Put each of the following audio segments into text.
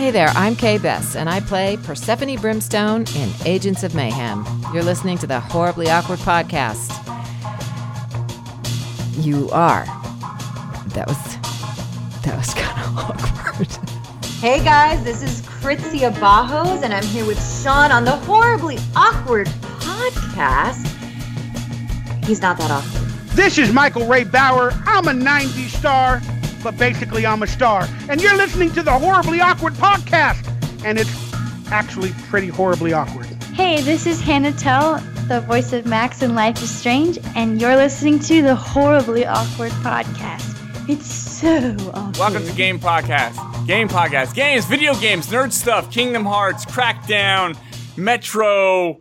Hey there, I'm Kay Bess, and I play Persephone Brimstone in Agents of Mayhem. You're listening to the Horribly Awkward Podcast. You are. That was. That was kind of awkward. Hey guys, this is Krizia Bajos, and I'm here with Sean on the Horribly Awkward Podcast. He's not that awkward. This is Michael Ray Bauer. I'm a 90s star, but basically I'm a star. And you're listening to the Horribly Awkward podcast. And it's actually pretty horribly awkward. Hey, this is Hannah Telle, the voice of Max in Life is Strange, and you're listening to the Horribly Awkward Podcast. It's so awkward. Welcome to Game Podcast. Game Podcast. Games, video games, nerd stuff, Kingdom Hearts, Crackdown, Metro,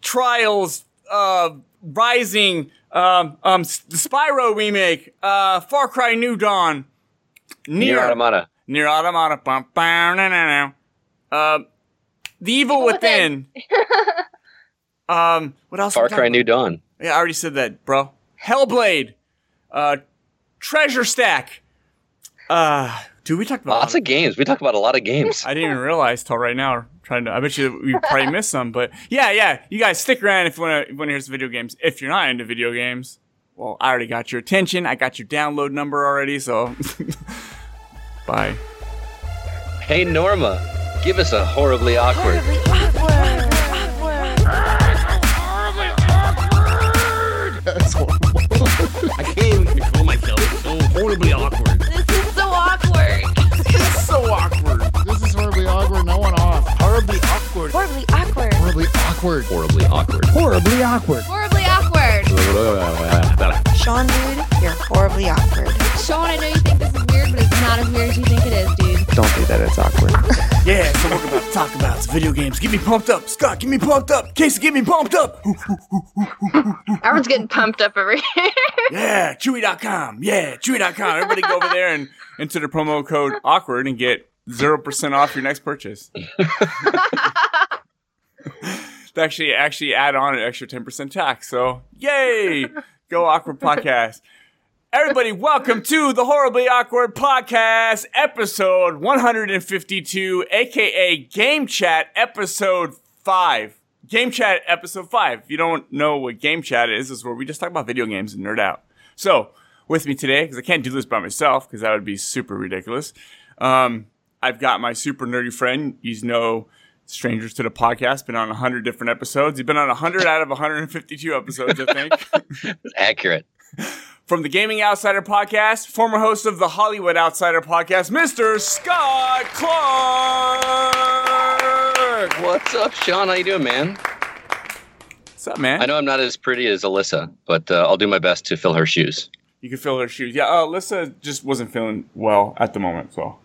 Trials, uh, Rising, um, um, the Spyro remake, uh, Far Cry New Dawn, Near Nier, Automata. Nier Automata, bum, bum, na, na, na. Uh, The Evil Within. um, what else? Far Cry New about? Dawn. Yeah, I already said that, bro. Hellblade, uh, Treasure Stack. Uh, dude, we talked about Lots of games. We talked about a lot of games. I didn't even realize till right now. Trying to, I bet you we probably missed some, but yeah, yeah. You guys stick around if you want to want to hear some video games. If you're not into video games, well, I already got your attention. I got your download number already, so bye. Hey Norma, give us a horribly awkward. Horribly awkward. That's horrible. I can't even control myself. It's so horribly awkward. This is so awkward. This is so awkward. This is horribly awkward. No one off. Horribly awkward. Horribly awkward. Horribly awkward. Horribly awkward. Horribly awkward. Horribly awkward. Sean, dude, you're horribly awkward. Sean, I know you think this is weird, but it's not as weird as you think it is, dude. Don't do that. It's awkward. Yeah, so we're about to talk about some video games. Get me pumped up, Scott. Get me pumped up. Casey, get me pumped up. Everyone's getting pumped up over here. Yeah, Chewy.com. Yeah, Chewy.com. Everybody go over there and enter the promo code awkward and get 0% off your next purchase. They actually actually add on an extra 10% tax. So, yay! Go Awkward Podcast. Everybody, welcome to the Horribly Awkward Podcast, episode 152, aka Game Chat, episode 5. Game Chat, episode 5. If you don't know what Game Chat is, is where we just talk about video games and nerd out. So, with me today, because I can't do this by myself, because that would be super ridiculous, um, I've got my super nerdy friend. He's no strangers to the podcast, been on 100 different episodes. He's been on 100 out of 152 episodes, I think. Accurate. From the Gaming Outsider podcast, former host of the Hollywood Outsider podcast, Mr. Scott Clark. What's up, Sean? How you doing, man? What's up, man? I know I'm not as pretty as Alyssa, but uh, I'll do my best to fill her shoes. You can fill her shoes. Yeah, uh, Alyssa just wasn't feeling well at the moment, so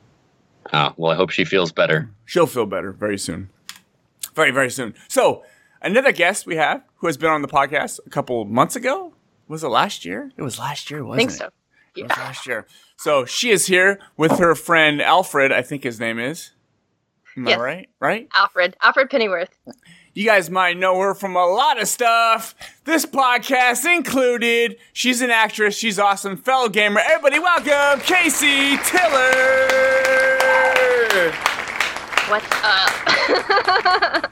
Oh, well, I hope she feels better. she'll feel better very soon. Very, very soon. So, another guest we have who has been on the podcast a couple months ago. Was it last year? It was last year, I wasn't think it? so. It was last year. So she is here with her friend Alfred, I think his name is. Am Yes. I right? Right? Alfred. Alfred Pennyworth. You guys might know her from a lot of stuff. This podcast included. She's an actress. She's awesome. Fellow gamer. Everybody welcome Casey Tiller. What's up?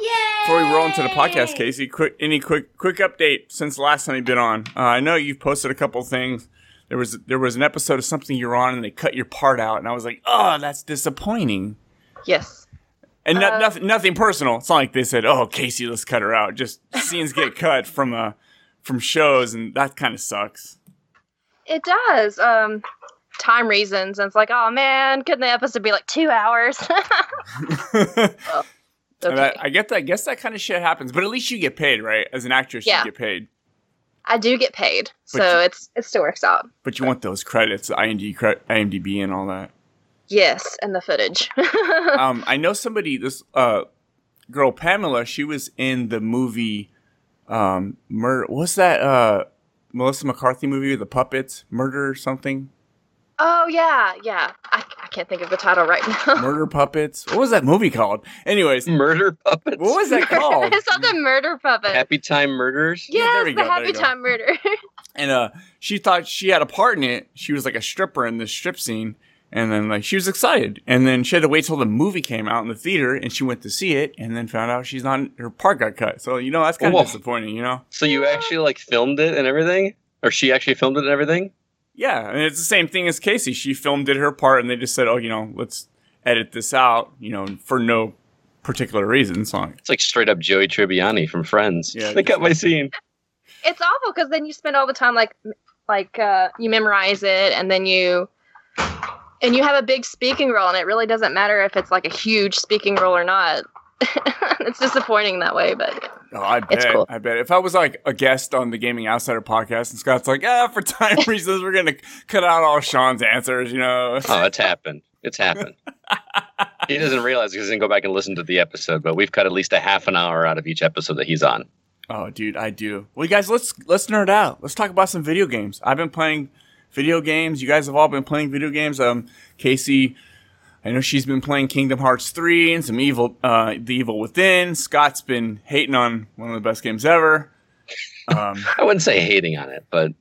Yay! Before we roll into the podcast, Casey, quick any quick quick update since the last time you've been on. Uh, I know you've posted a couple things. There was there was an episode of something you're on and they cut your part out, and I was like, oh, that's disappointing. yes. And no, Uh, nothing nothing personal. It's not like they said, oh, Casey, let's cut her out. Just scenes get cut from uh from shows, and that kind of sucks. It does. Um, time reasons. And it's like, oh man, couldn't the episode be like two hours? And okay. I, I get that. I guess that kind of shit happens, but at least you get paid, right? As an actress, Yeah. you get paid. I do get paid, But so you- it's it still works out. But you want those credits, the IMDb, IMDb, and all that. Yes, and the footage. um, I know somebody. This uh, girl Pamela. She was in the movie. Um, murder. What's that? Uh, Melissa McCarthy movie with the puppets. Murder or something. oh yeah, yeah. I, I can't think of the title right now. Murder puppets. What was that movie called? Anyways, Murder puppets. what was that called? it's not the murder puppet. Happy Time Murders. Yeah, yes, there we the go, Happy you. Time Murder. and uh, she thought she had a part in it. She was like a stripper in this strip scene, And then like she was excited, and then she had to wait till the movie came out in the theater, and she went to see it, and then found out she's not her part got cut. So you know that's kind of disappointing, you know. So you actually like filmed it and everything, or she actually filmed it and everything? Yeah, and it's the same thing as Casey. She filmed did her part, and they just said, "Oh, you know, let's edit this out," you know, for no particular reason. So It's like straight up Joey Tribbiani from Friends. Yeah, they cut my scene. It's awful because then you spend all the time like like uh, you memorize it and then you and you have a big speaking role and it really doesn't matter if it's like a huge speaking role or not. it's disappointing that way, but Oh, I bet. It's cool. I bet. If I was like a guest on the Gaming Outsider podcast and Scott's like, ah, for time reasons, we're going to cut out all Sean's answers, you know? Oh, it's happened. It's happened. he doesn't realize because he didn't go back and listen to the episode, but we've cut at least a half an hour out of each episode that he's on. Oh, dude, I do. Well, you guys, let's let's nerd out. Let's talk about some video games. I've been playing video games. You guys have all been playing video games. Um, Casey, I know she's been playing Kingdom Hearts three and some Evil, uh, The Evil Within. Scott's been hating on one of the best games ever. Um, I wouldn't say hating on it, but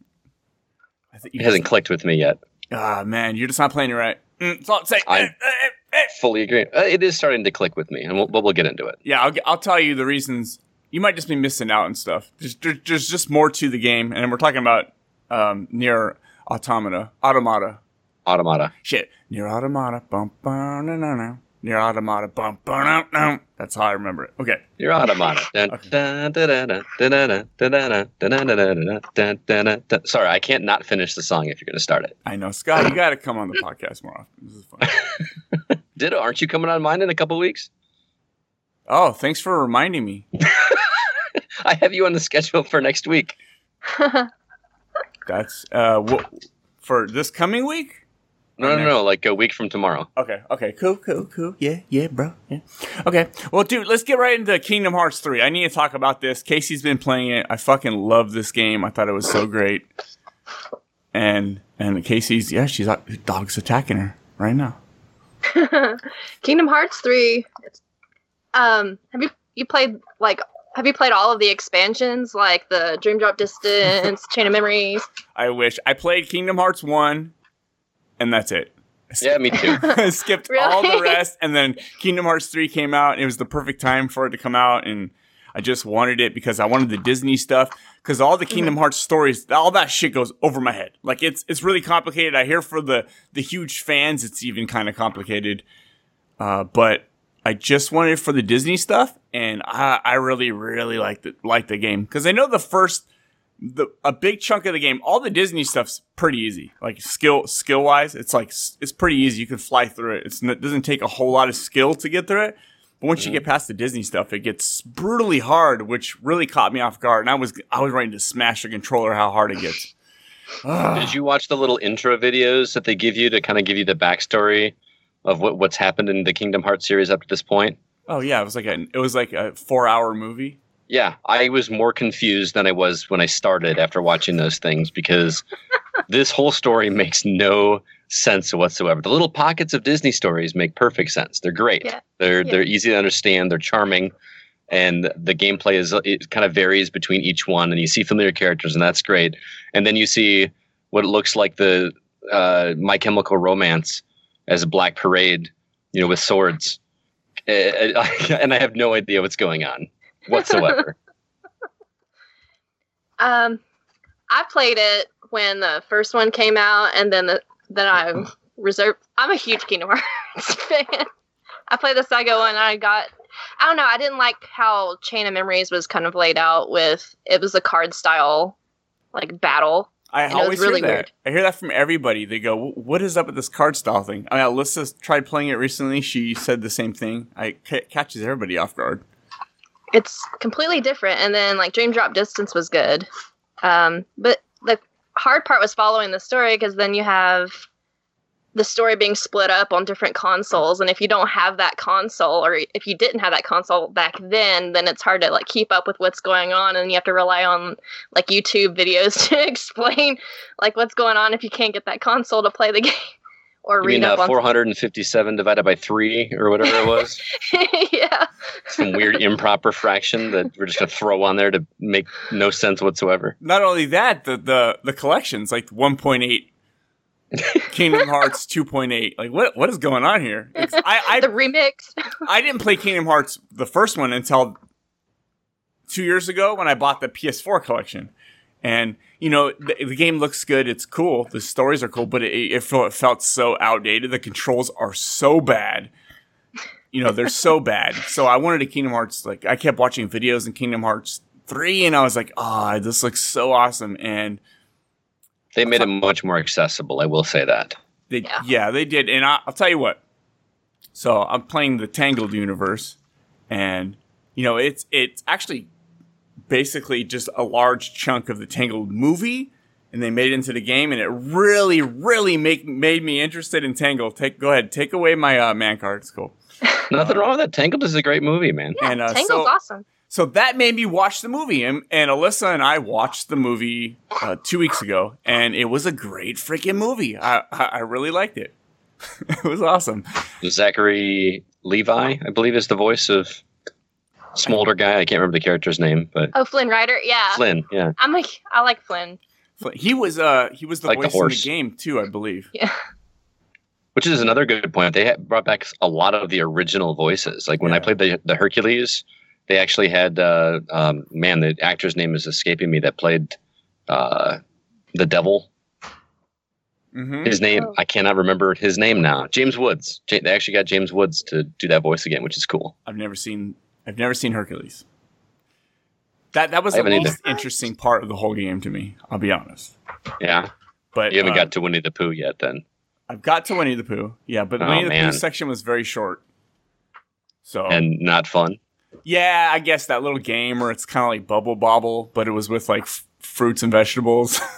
I think it hasn't clicked with me yet. Ah, man, you're just not playing it right. Mm, I'm. I- Eh, eh, eh. Fully agree. Uh, it is starting to click with me, and we'll, but we'll get into it. Yeah, I'll, I'll tell you the reasons. You might just be missing out and stuff. There's, there's just more to the game, and we're talking about um, Nier Automata. Automata. Automata. Shit. Nier Automata. Bum, bum, na, na, na. Nier Automata. Bum, bum, na, na. That's how I remember it. Okay. Nier Automata. okay. Sorry, I can't not finish the song if you're going to start it. I know. Scott, you got to come on the podcast more often. This is fun. Ditto, aren't you coming on mine in a couple weeks? Oh, thanks for reminding me. I have you on the schedule for next week. That's uh, wh- for this coming week. No, no, no, like a week from tomorrow. Okay, okay, cool, cool, cool. Yeah, yeah, bro. Yeah. Okay. Well, dude, let's get right into Kingdom Hearts 3. I need to talk about this. Casey's been playing it. I fucking love this game. I thought it was so great. And and Casey's yeah, she's out dog's attacking her right now. Kingdom Hearts 3 um have you you played like have you played all of the expansions like the Dream Drop Distance, Chain of Memories? I wish I played Kingdom Hearts 1 and that's it. Yeah, me too. I skipped all the rest, and then Kingdom Hearts 3 came out. And it was the perfect time for it to come out, and I just wanted it because I wanted the Disney stuff. Because all the Kingdom Hearts stories, all that shit goes over my head. Like it's it's really complicated. I hear for the the huge fans, it's even kind of complicated. Uh, but I just wanted it for the Disney stuff, and I I really really liked it liked the game because I know the first the a big chunk of the game, all the Disney stuff's pretty easy. Like skill skill wise, it's like it's pretty easy. You can fly through it. It's, it doesn't take a whole lot of skill to get through it. But once you get past the Disney stuff, it gets brutally hard, which really caught me off guard. And I was I was ready to smash the controller. How hard it gets. Did you watch the little intro videos that they give you to kind of give you the backstory of what, what's happened in the Kingdom Hearts series up to this point? Oh yeah, it was like a it was like a four hour movie. Yeah, I was more confused than I was when I started after watching those things because this whole story makes no sense whatsoever. The little pockets of Disney stories make perfect sense. They're great. Yeah. They're Yeah. they're easy to understand. They're charming, and the gameplay is it kind of varies between each one. And you see familiar characters, and that's great. And then you see what it looks like the uh, My Chemical Romance as a Black Parade, you know, with swords. Uh, and I have no idea what's going on whatsoever. Um I played it when the first one came out and then the then I reserved I'm a huge Kingdom Hearts fan. I played the Saga one and I got I don't know, I didn't like how Chain of Memories was kind of laid out with it was a card style like battle. I And it always really hear that. weird. I hear that from everybody. They go, "What is up with this card style thing?" I mean, Alyssa tried playing it recently. She said the same thing. I ca- catches everybody off guard. it's completely different and then like dream drop distance was good um but the hard part was following the story because then you have the story being split up on different consoles and if you don't have that console or if you didn't have that console back then then it's hard to like keep up with what's going on and you have to rely on like youtube videos to explain like what's going on if you can't get that console to play the game or You read mean uh, up on 457 divided by 3 or whatever it was? yeah Some weird improper fraction that we're just going to throw on there to make no sense whatsoever. Not only that, the the the collections like 1.8 Kingdom Hearts 2.8. Like what what is going on here? It's, I I, the remix. I didn't play Kingdom Hearts the first one until two years ago when I bought the PS4 collection. And you know the, the game looks good, it's cool, the stories are cool, but it, it, felt, it felt so outdated. The controls are so bad. You know they're so bad. So I wanted a Kingdom Hearts. Like I kept watching videos in Kingdom Hearts three, and I was like, oh, this looks so awesome. And They made it much more accessible. I will say that. They, yeah. they did. And I, I'll tell you what. So I'm playing the Tangled universe, and you know it's it's actually basically just a large chunk of the Tangled movie, and they made it into the game, and it really, really make made me interested in Tangled. Take go ahead, take away my uh, man card. It's cool. Nothing wrong with that. Tangled is a great movie, man. and uh, Tangled's so, awesome. So that made me watch the movie, and, and Alyssa and I watched the movie uh, two weeks ago, and it was a great freaking movie. I I, I really liked it. it was awesome. Zachary Levi, I believe, is the voice of Smolder guy. I can't remember the character's name, but Oh, Flynn Rider. Yeah. Flynn. Yeah. I'm like, I like Flynn. He was uh he was the Like the voice in the game too, I believe. Yeah. Which is another good point. They brought back a lot of the original voices. Like when I played the the Hercules, they actually had uh, um, man, the actor's name is escaping me that played uh, the devil. hmm His name Oh. I cannot remember his name now. James Woods. Ja- They actually got James Woods to do that voice again, which is cool. I've never seen I've never seen Hercules. That that was the haven't most interesting part of the whole game to me. I'll be honest. Yeah, But you haven't uh, got to Winnie the Pooh yet, then. I've got to Winnie the Pooh. Yeah, but the Oh, Winnie the man. Pooh section was very short. So And not fun. Yeah, I guess that little game where it's kind of like Bubble Bobble, but it was with like f- fruits and vegetables.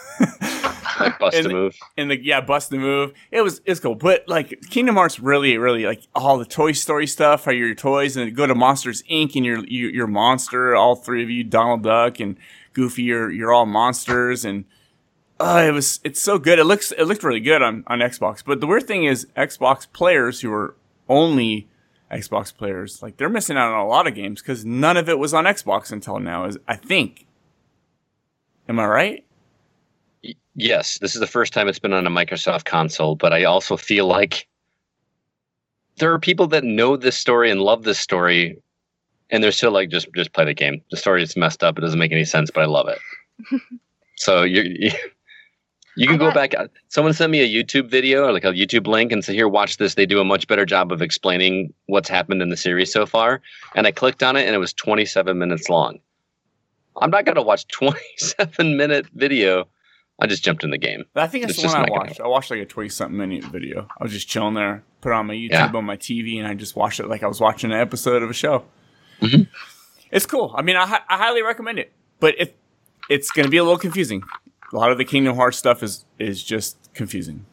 Like bust And the- move. and the yeah, bust the move. It was it's cool, but like Kingdom Hearts really, really like all the Toy Story stuff. How you're your toys, and go to Monsters Inc. and your your, you, you're monster. All three of you, Donald Duck and Goofy, you're you're all monsters, and uh, it was it's so good. It looks it looked really good on on Xbox. But the weird thing is, Xbox players who are only Xbox players, like they're missing out on a lot of games because none of it was on Xbox until now. Is I think. Am I right? Yes, this is the first time it's been on a Microsoft console, but I also feel like there are people that know this story and love this story, and they're still like, just just play the game. The story is messed up; it doesn't make any sense, but I love it. so you you, you can I go back. uh, Someone sent me a YouTube video or like a YouTube link and say, "Here, watch this." They do a much better job of explaining what's happened in the series so far. And I clicked on it, and it was 27 minutes long. I'm not gonna watch 27 minute video. I just jumped in the game. I think that's It's the just one I not gonna watched. I watched like a twenty something minute video. I was just chilling there, put it on my YouTube Yeah. on my TV, and I just watched it like I was watching an episode of a show. Mhm. It's cool. I mean, I, I highly recommend it, but it it's going to be a little confusing. A lot of the Kingdom Hearts stuff is is just confusing.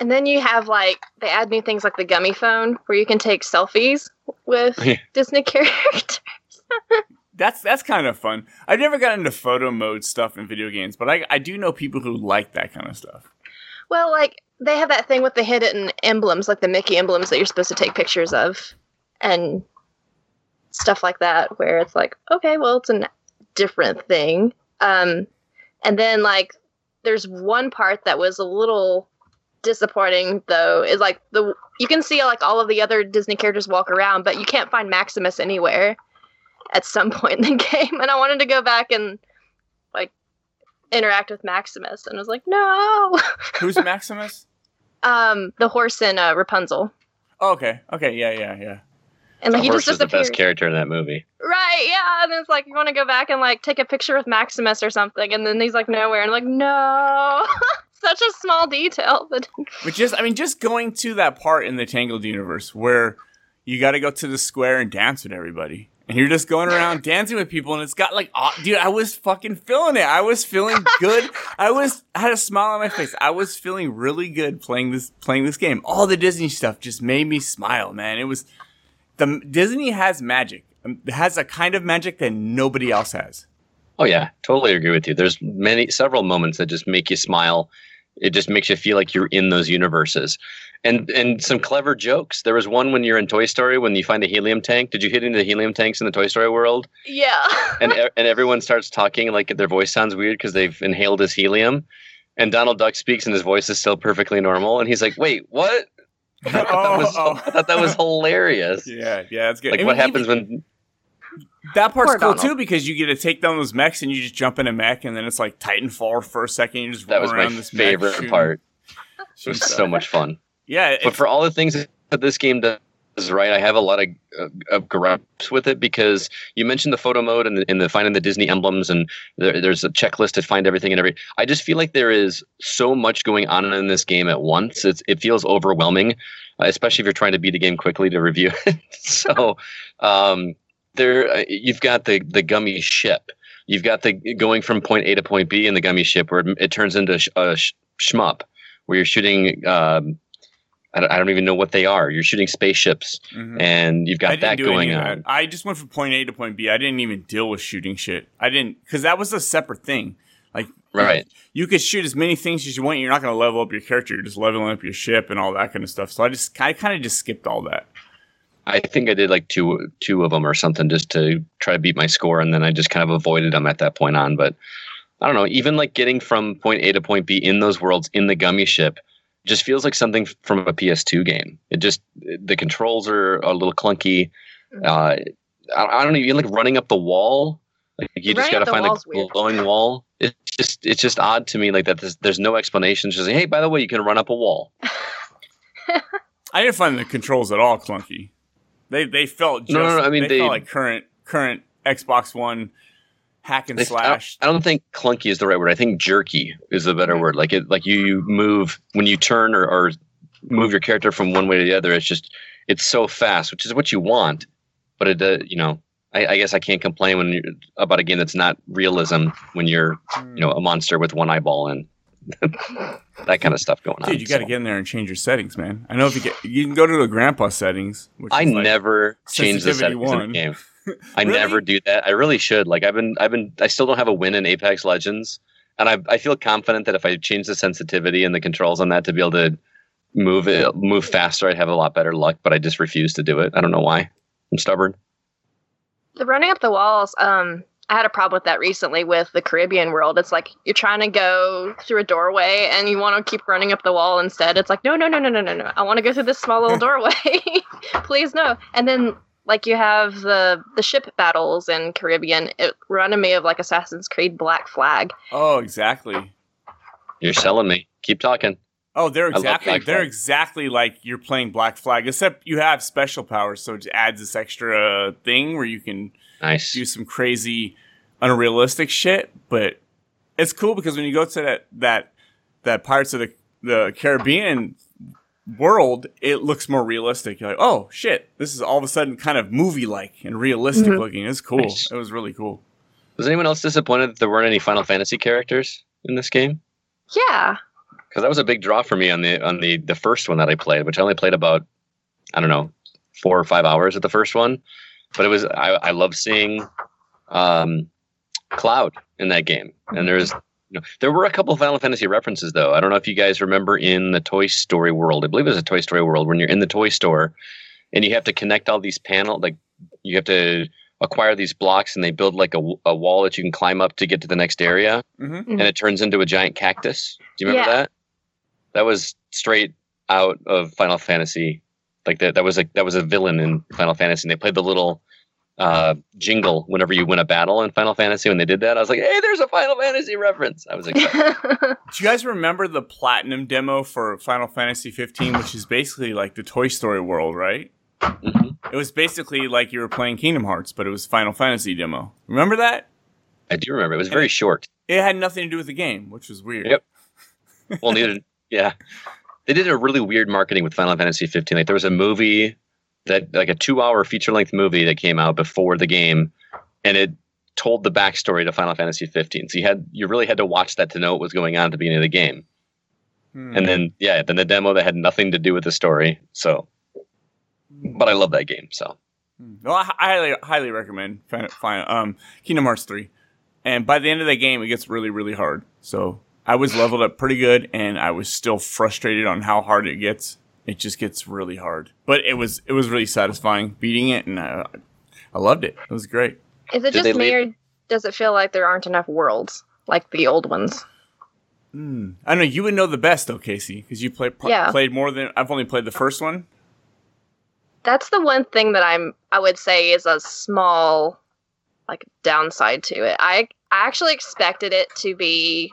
And then you have like they add new things like the gummy phone where you can take selfies with Yeah. Disney characters. That's that's kind of fun. I've never gotten into photo mode stuff in video games, but I I do know people who like that kind of stuff. Well, like they have that thing with the hidden emblems, like the Mickey emblems that you're supposed to take pictures of, and stuff like that. Where it's like, okay, well, it's a different thing. Um, and then like there's one part that was a little disappointing though is like the you can see like all of the other Disney characters walk around, but you can't find Maximus anywhere at some point in the game. And I wanted to go back and like interact with Maximus, and I was like, no. Who's Maximus? um the horse in uh, Rapunzel, Oh, okay, okay, yeah, yeah, yeah. And like the he horse just is the best character in that movie. Right? Yeah, and it's like you want to go back and like take a picture with Maximus or something, and then he's like nowhere, and like no, such a small detail. But But just, I mean, just going to that part in the Tangled universe where you got to go to the square and dance with everybody. And you're just going around dancing with people, and it's got like, aw- dude, I was fucking feeling it. I was feeling good. I was, I had a smile on my face. I was feeling really good playing this, playing this game. All the Disney stuff just made me smile, man. It was, the Disney has magic. Um, It has a kind of magic that nobody else has. Oh yeah, totally agree with you. There's many several moments that just make you smile. It just makes you feel like you're in those universes. And and some clever jokes. There was one when you're in Toy Story when you find a helium tank. Did you hit into the helium tanks in the Toy Story world? yeah, And and everyone starts talking like their voice sounds weird because they've inhaled this helium. and Donald Duck speaks, and his voice is still perfectly normal, and he's like, "Wait, what?" I thought, that, was, Oh, oh. I thought that was oh. hilarious. Yeah, yeah, that's good. Like, I what mean, happens even- when? That part's Poor cool Donald. too because you get to take down those mechs and you just jump in a mech and then it's like Titanfall for a second. You just That roll was my around this favorite shooting- part. It shooting was so uh, much fun. Yeah, But for all the things that this game does right, I have a lot of, uh, of gripes with it because you mentioned the photo mode and the, and the finding the Disney emblems, and there, there's a checklist to find everything and every. I just feel like there is so much going on in this game at once. It's, it feels overwhelming, uh, especially if you're trying to beat a game quickly to review it. so, um, there uh, you've got the the gummy ship. You've got the going from point A to point B in the gummy ship, where it, it turns into sh- a sh- shmup, where you're shooting. Um, I don't, I don't even know what they are. You're shooting spaceships, Mhm. and you've got that going on. that. I just went from point A to point B. I didn't even deal with shooting shit. I didn't because that was a separate thing. Like Right. you could shoot as many things as you want. You're not going to level up your character. You're just leveling up your ship and all that kind of stuff. So I just I kind of just skipped all that. I think I did like two two of them or something just to try to beat my score, and then I just kind of avoided them at that point on. But I don't know. Even like getting from point A to point B in those worlds in the gummy ship just feels like something from a PS2 game. It just the controls are a little clunky. Uh, I, I don't even like running up the wall. Like you just got to find the a weird. glowing wall. It's just it's just odd to me like that. There's, there's no explanation. It's Just like, hey, by the way, you can run up a wall. I didn't find the controls at all clunky. They they felt just, No, no, no, I mean, they, they- felt like current current Xbox One hack and They- I slash. don't, I don't think clunky is the right word. I think jerky is the better word. Like it, like you, you move when you turn or, or move your character from one way to the other. It's just it's so fast, which is what you want. But it, uh, you know, I, I guess I can't complain when you're about a game that's not realism when you're, you know, a monster with one eyeball and that kind of stuff going on. Dude, you got to So, get in there and change your settings, man. I know if you get, you can go to the grandpa settings. Which I like never change the settings in the game. I Really? never do that. I really should. Like I've been, I've been, I still don't have a win in Apex Legends, and I, I feel confident that if I change the sensitivity and the controls on that to be able to move it, move faster, I'd have a lot better luck. But I just refuse to do it. I don't know why. I'm stubborn. The running up the walls, um, I had a problem with that recently with the Caribbean world. It's like you're trying to go through a doorway and you want to keep running up the wall instead. It's like, no, no, no, no, no, no, no. I want to go through this small little doorway. Please no. And then like you have the the ship battles in Caribbean. It reminded me of like Assassin's Creed Black Flag. Oh, exactly. You're selling me. Keep talking. Oh, they're exactly they're Flag. exactly like you're playing Black Flag, except you have special powers, so it adds this extra thing where you can Nice. do some crazy, unrealistic shit. But it's cool because when you go to that that that Pirates of the the Caribbean world, it looks more realistic. You're like, oh shit, this is all of a sudden kind of movie like and realistic Mhm. looking. It's cool. Nice. It was really cool. Was anyone else disappointed that there weren't any Final Fantasy characters in this game? Yeah. Because that was a big draw for me on the on the the first one that I played, which I only played about I don't know four or five hours at the first one, but it was I I love seeing um, Cloud in that game, and there's you know, there were a couple of Final Fantasy references though. I don't know if you guys remember in the Toy Story world. I believe it was a Toy Story world when you're in the toy store, and you have to connect all these panel like you have to acquire these blocks, and they build like a, a wall that you can climb up to get to the next area Mm-hmm. and it turns into a giant cactus. Do you remember Yeah. that? That was straight out of Final Fantasy. Like that, that was like that was a villain in Final Fantasy. And they played the little uh, jingle whenever you win a battle in Final Fantasy. When they did that, I was like, "Hey, there's a Final Fantasy reference." I was like, Do you guys remember the platinum demo for Final Fantasy 15, which is basically like the Toy Story world, right? Mhm. It was basically like you were playing Kingdom Hearts, but it was Final Fantasy demo. Remember that? I do remember. It was very short. It had nothing to do with the game, which was weird. Yep. Well, neither. Yeah, they did a really weird marketing with Final Fantasy 15. Like there was a movie that, like a two-hour feature-length movie that came out before the game, and it told the backstory to Final Fantasy 15. So you had you really had to watch that to know what was going on at the beginning of the game. Hmm. And then yeah, then the demo that had nothing to do with the story. So, but I love that game. So Hmm. Well, I, highly, highly recommend Final, Final, um, Kingdom Hearts 3. And by the end of the game, it gets really, really hard. So I was leveled up pretty good, and I was still frustrated on how hard it gets. It just gets really hard, but it was it was really satisfying beating it, and I, I loved it. It was great. Is it Did just me leave- or does it feel like there aren't enough worlds like the old ones? Hmm. I know you would know the best though, Casey, because you play, pro- Yeah. played more than I've only played the first one. That's the one thing that I'm I would say is a small like downside to it. I I actually expected it to be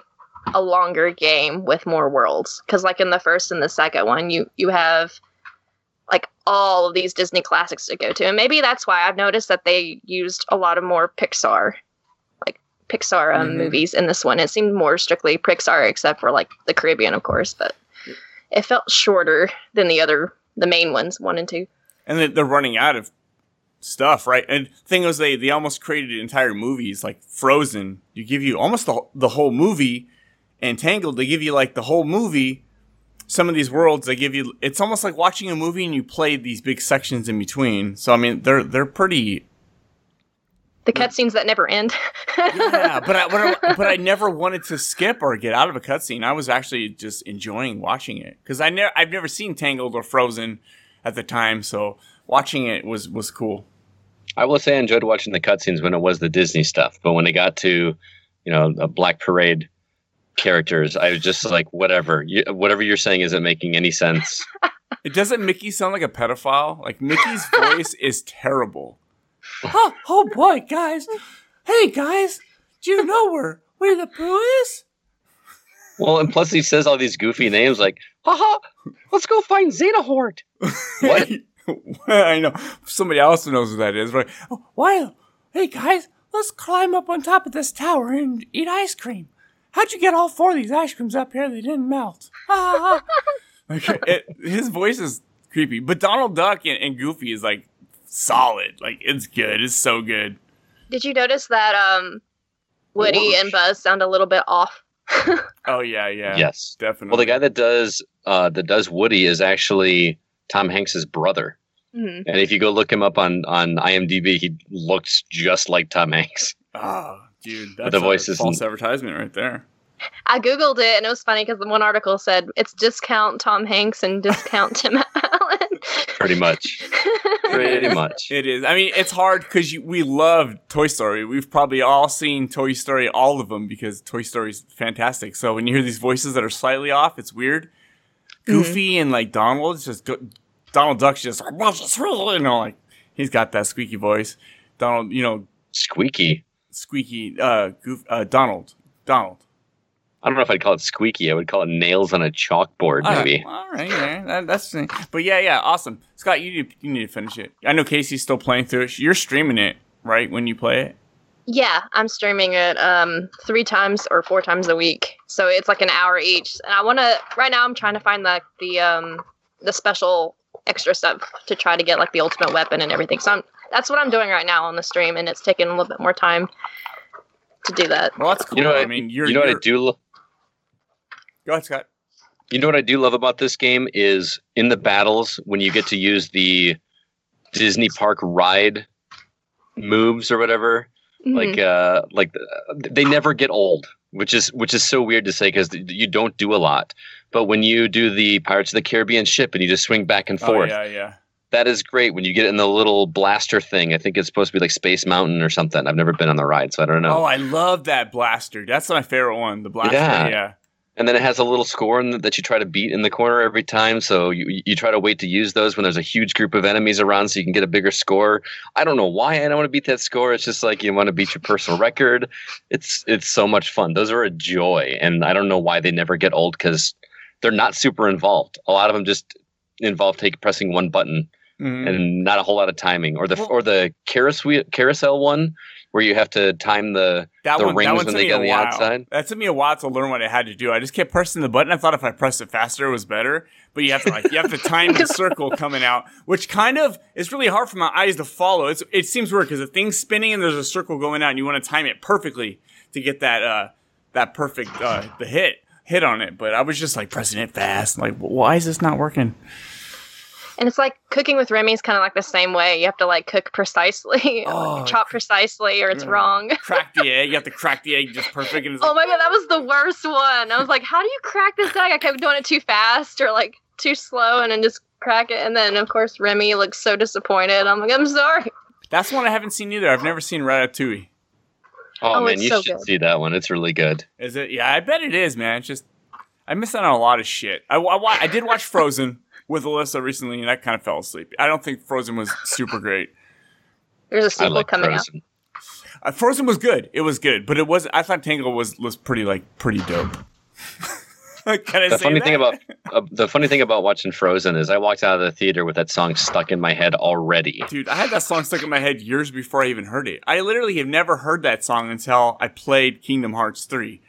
a longer game with more worlds cuz like in the first and the second one you you have like all of these Disney classics to go to. And maybe that's why I've noticed that they used a lot of more Pixar like Pixar um, Mhm. movies in this one. It seemed more strictly Pixar except for like the Caribbean of course, but it felt shorter than the other the main ones, 1 and 2. and they- they're running out of stuff, right? And thing was, they they almost created entire movies like Frozen. You give you almost the the whole movie, and Tangled. They give you like the whole movie. Some of these worlds they give you. It's almost like watching a movie and you play these big sections in between. So I mean, they're they're pretty. The cutscenes that never end. Yeah, but I, but I but I never wanted to skip or get out of a cutscene. I was actually just enjoying watching it because I never I've never seen Tangled or Frozen at the time, so watching it was was cool. I will say I enjoyed watching the cutscenes when it was the Disney stuff, but when it got to, you know, a Black Parade characters, I was just like, whatever, you, whatever you're saying isn't making any sense. It doesn't Mickey sound like a pedophile? Like Mickey's voice is terrible. Oh, oh boy, guys. Hey guys, do you know where where the poo is? well, and plus he says all these goofy names like, haha, let's go find Xehanort. What? I know. Somebody else knows who that is, right? Oh, why? Hey guys, let's climb up on top of this tower and eat ice cream. How'd you get all four of these ice creams up here? They didn't melt. Ah. like, it, his voice is creepy, but Donald Duck and, and Goofy is like solid. Like it's good. It's so good. Did you notice that um, Woody and Buzz sound a little bit off? Oh yeah, yeah. Yes. definitely. Well, the guy that does uh, that does Woody is actually Tom Hanks's brother. Mhm. And if you go look him up on on IMDb, he looks just like Tom Hanks. Oh, dude, that's the a is false and- advertisement right there. I googled it and it was funny because the one article said it's discount Tom Hanks and discount Tim Allen. Pretty much. Pretty much. It is. I mean, it's hard because we love Toy Story. We've probably all seen Toy Story, all of them, because Toy Story's fantastic. So when you hear these voices that are slightly off, it's weird. Mm-hmm. Goofy and like Donald, it's just go- Donald Duck's just you know like he's got that squeaky voice. Donald, you know, Squeaky. Squeaky. Uh, goof. Uh, Donald. Donald. I don't know if I'd call it squeaky. I would call it nails on a chalkboard, All right, maybe. All right, yeah, that, that's. But yeah, yeah, awesome, Scott. You need, you need to finish it. I know Casey's still playing through it. You're streaming it, right? When you play it. yeah, I'm streaming it um, three times or four times a week, so it's like an hour each. And I want to. Right now, I'm trying to find the the um, the special extra stuff to try to get like the ultimate weapon and everything. So I'm, that's what I'm doing right now on the stream, and it's taking a little bit more time to do that. Well, that's cool. You know what I mean, you're. you know what I do lo- Go ahead, Scott. You know what I do love about this game is in the battles when you get to use the Disney Park ride moves or whatever. Mhm. Like uh like uh, they never get old, which is which is so weird to say cuz you don't do a lot. But when you do the Pirates of the Caribbean ship and you just swing back and Oh forth, yeah, yeah. That is great when you get in the little blaster thing. I think it's supposed to be like Space Mountain or something. I've never been on the ride, so I don't know. Oh, I love that blaster. That's my favorite one. The blaster. Yeah. Yeah. and then it has a little score in the, that you try to beat in the corner every time. So you you try to wait to use those when there's a huge group of enemies around, so you can get a bigger score. I don't know why I don't want to beat that score. It's just like you want to beat your personal record. It's it's so much fun. Those are a joy, and I don't know why they never get old because they're not super involved. A lot of them just involve take pressing one button Mhm. and not a whole lot of timing. Or the Well- or the carousel carousel one where you have to time the That the one, rings that one when they me get a on the while. outside. That took me a while to learn what I had to do. I just kept pressing the button. I thought if I pressed it faster, it was better. But you have to like you have to time the circle coming out, which kind of is really hard for my eyes to follow. It's it seems weird because the thing's spinning and there's a circle going out, and you want to time it perfectly to get that uh that perfect uh the hit hit on it. But I was just like pressing it fast. Like, why is this not working? And it's like cooking with Remy is kind of like the same way. You have to like cook precisely, Oh. chop precisely, or it's Yeah. wrong. Crack the egg. You have to crack the egg just perfect. And it's Oh like, my god, that was the worst one. I was like, how do you crack this egg? I kept doing it too fast or like too slow and then just crack it. And then, of course, Remy looks so disappointed. I'm like, I'm sorry. that's one I haven't seen either. I've never seen Ratatouille. Oh, Oh, man, you so should good. see that one. It's really good. Is it? Yeah, I bet it is, man. It's just I missed out on a lot of shit. I, I, I did watch Frozen with Alyssa recently, and I kind of fell asleep. I don't think Frozen was super great. There's a sequel like coming Frozen. Uh, Frozen was good. It was good, but it was. I thought Tangle was was pretty like pretty dope. Can I The say funny that? thing about uh, the funny thing about watching Frozen is I walked out of the theater with that song stuck in my head already. Dude, I had that song stuck in my head years before I even heard it. I literally have never heard that song until I played Kingdom Hearts 3.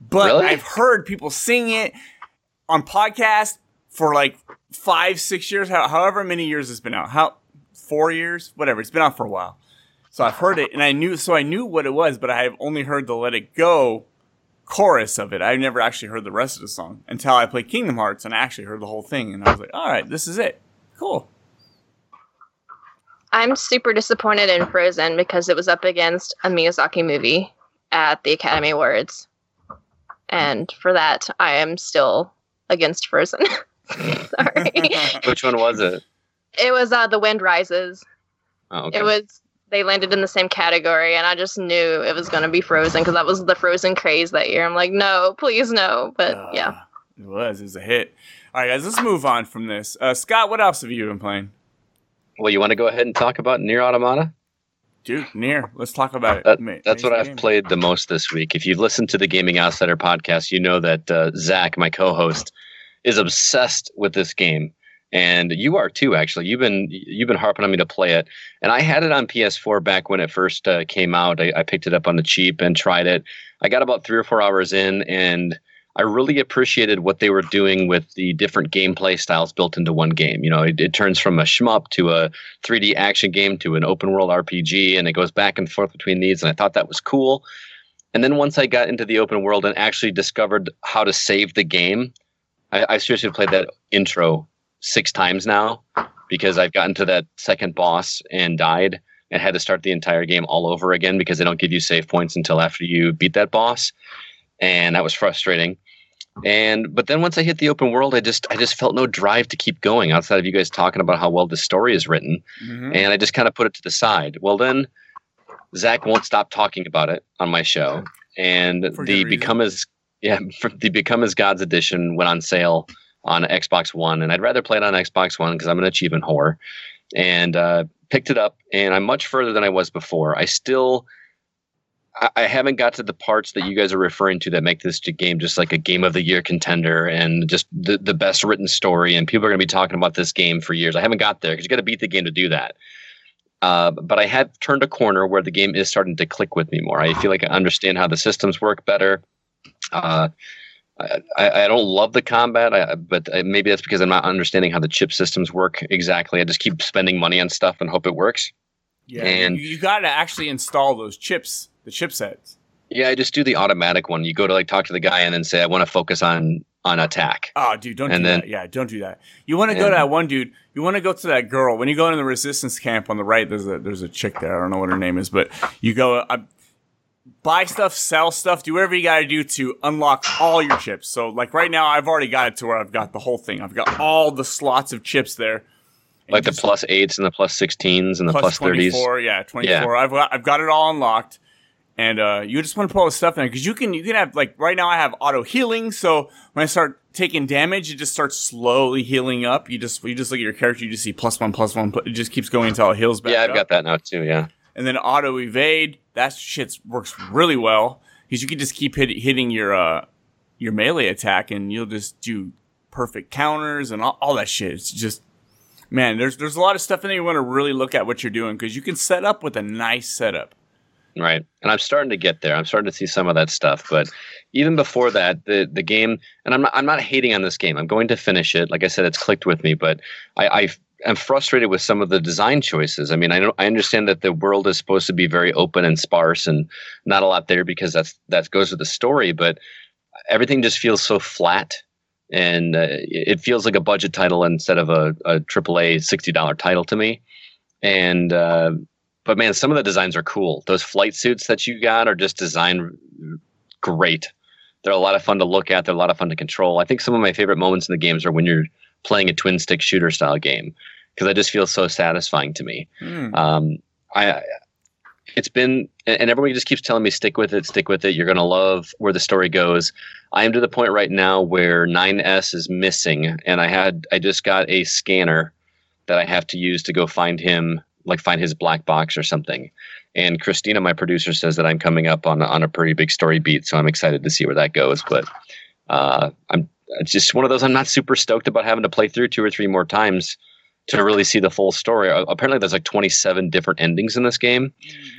But Really? I've heard people sing it on podcasts for like five, six years, however many years it's been out. How four years? Whatever. It's been out for a while. So I've heard it and I knew so I knew what it was, but I have only heard the Let It Go chorus of it. I've never actually heard the rest of the song until I played Kingdom Hearts and I actually heard the whole thing and I was like, all right, this is it. Cool. I'm super disappointed in Frozen because it was up against a Miyazaki movie at the Academy Awards. And for that, I am still against Frozen. Sorry. Which one was it? it was uh, The Wind Rises. Oh, okay. It was they landed in the same category and I just knew it was going to be Frozen because that was the Frozen craze that year. I'm like, "No, please no." But Uh, yeah. It was. It was a hit. All right, guys, let's move on from this. Uh, Scott, what else have you been playing? Well, you want to go ahead and talk about Nier Automata? Dude, Nier. Let's talk about it. That, Ma- that's what I've game. played the most this week. If you've listened to the Gaming Outsider podcast, you know that uh, Zach, my co-host, is obsessed with this game, and you are too. Actually, you've been you've been harping on me to play it, and I had it on PS4 back when it first uh, came out. I, I picked it up on the cheap and tried it. I got about three or four hours in, and I really appreciated what they were doing with the different gameplay styles built into one game. You know, it, it turns from a shmup to a 3D action game to an open world RPG, and it goes back and forth between these. And I thought that was cool. And then once I got into the open world and actually discovered how to save the game, I, I seriously played that intro six times now because I've gotten to that second boss and died and had to start the entire game all over again because they don't give you save points until after you beat that boss. And that was frustrating. And but then once I hit the open world, I just I just felt no drive to keep going outside of you guys talking about how well the story is written Mhm. and I just kind of put it to the side. Well, then Zach won't stop talking about it on my show, and For the become as yeah the become as gods edition went on sale on Xbox One, and I'd rather play it on Xbox One because I'm an achievement whore, and uh, picked it up, and I'm much further than I was before. I still. I- I haven't got to the parts that you guys are referring to that make this game just like a game of the year contender and just the, the best written story. And people are going to be talking about this game for years. I haven't got there because you got to beat the game to do that. Uh, but I have turned a corner where the game is starting to click with me more. I feel like I understand how the systems work better. Uh, I, I I don't love the combat, I, but maybe that's because I'm not understanding how the chip systems work exactly. I just keep spending money on stuff and hope it works. Yeah, and- you, you got to actually install those chips, the chipsets. Yeah, I just do the automatic one. You go to like talk to the guy and then say I want to focus on on attack. Oh, dude, don't And do then- that. Yeah, don't do that. You want to go to that one dude. You want to go to that girl. When you go into the resistance camp on the right, there's a there's a chick there. I don't know what her name is, but you go uh, buy stuff, sell stuff, do whatever you got to do to unlock all your chips. So, like right now, I've already got it to where I've got the whole thing. I've got all the slots of chips there. And Like the just- plus eights and the plus sixteens and the plus thirties. 24, yeah, 24. I've got I've got it all unlocked. And uh, you just want to put all the stuff in because you can you can have like right now I have auto healing, so when I start taking damage, it just starts slowly healing up. You just you just look at your character, you just see plus one, plus one. It just keeps going until it heals back. Yeah, I've up. got that now too. Yeah. And then auto evade, that shit works really well because you can just keep hit, hitting your uh your melee attack, and you'll just do perfect counters and all, all that shit. It's just man, there's there's a lot of stuff in there you want to really look at what you're doing because you can set up with a nice setup. Right. And I'm starting to get there. I'm starting to see some of that stuff. But even before that, the the game and I'm not I'm not hating on this game. I'm going to finish it. Like I said, it's clicked with me, but I, I am frustrated with some of the design choices. I mean, I I understand that the world is supposed to be very open and sparse and not a lot there because that's that goes with the story, but everything just feels so flat and uh, it feels like a budget title instead of a, a AAA $60 title to me. And uh, but man, some of the designs are cool. Those flight suits that you got are just designed great. They're a lot of fun to look at. They're a lot of fun to control. I think some of my favorite moments in the games are when you're playing a twin stick shooter style game because I just feel so satisfying to me. Hmm. Um, I it's been and everybody just keeps telling me stick with it stick with it you're going to love where the story goes i am to the point right now where 9s is missing and i had i just got a scanner that i have to use to go find him like find his black box or something and christina my producer says that i'm coming up on on a pretty big story beat so i'm excited to see where that goes but uh, i'm it's just one of those i'm not super stoked about having to play through two or three more times to really see the full story apparently there's like 27 different endings in this game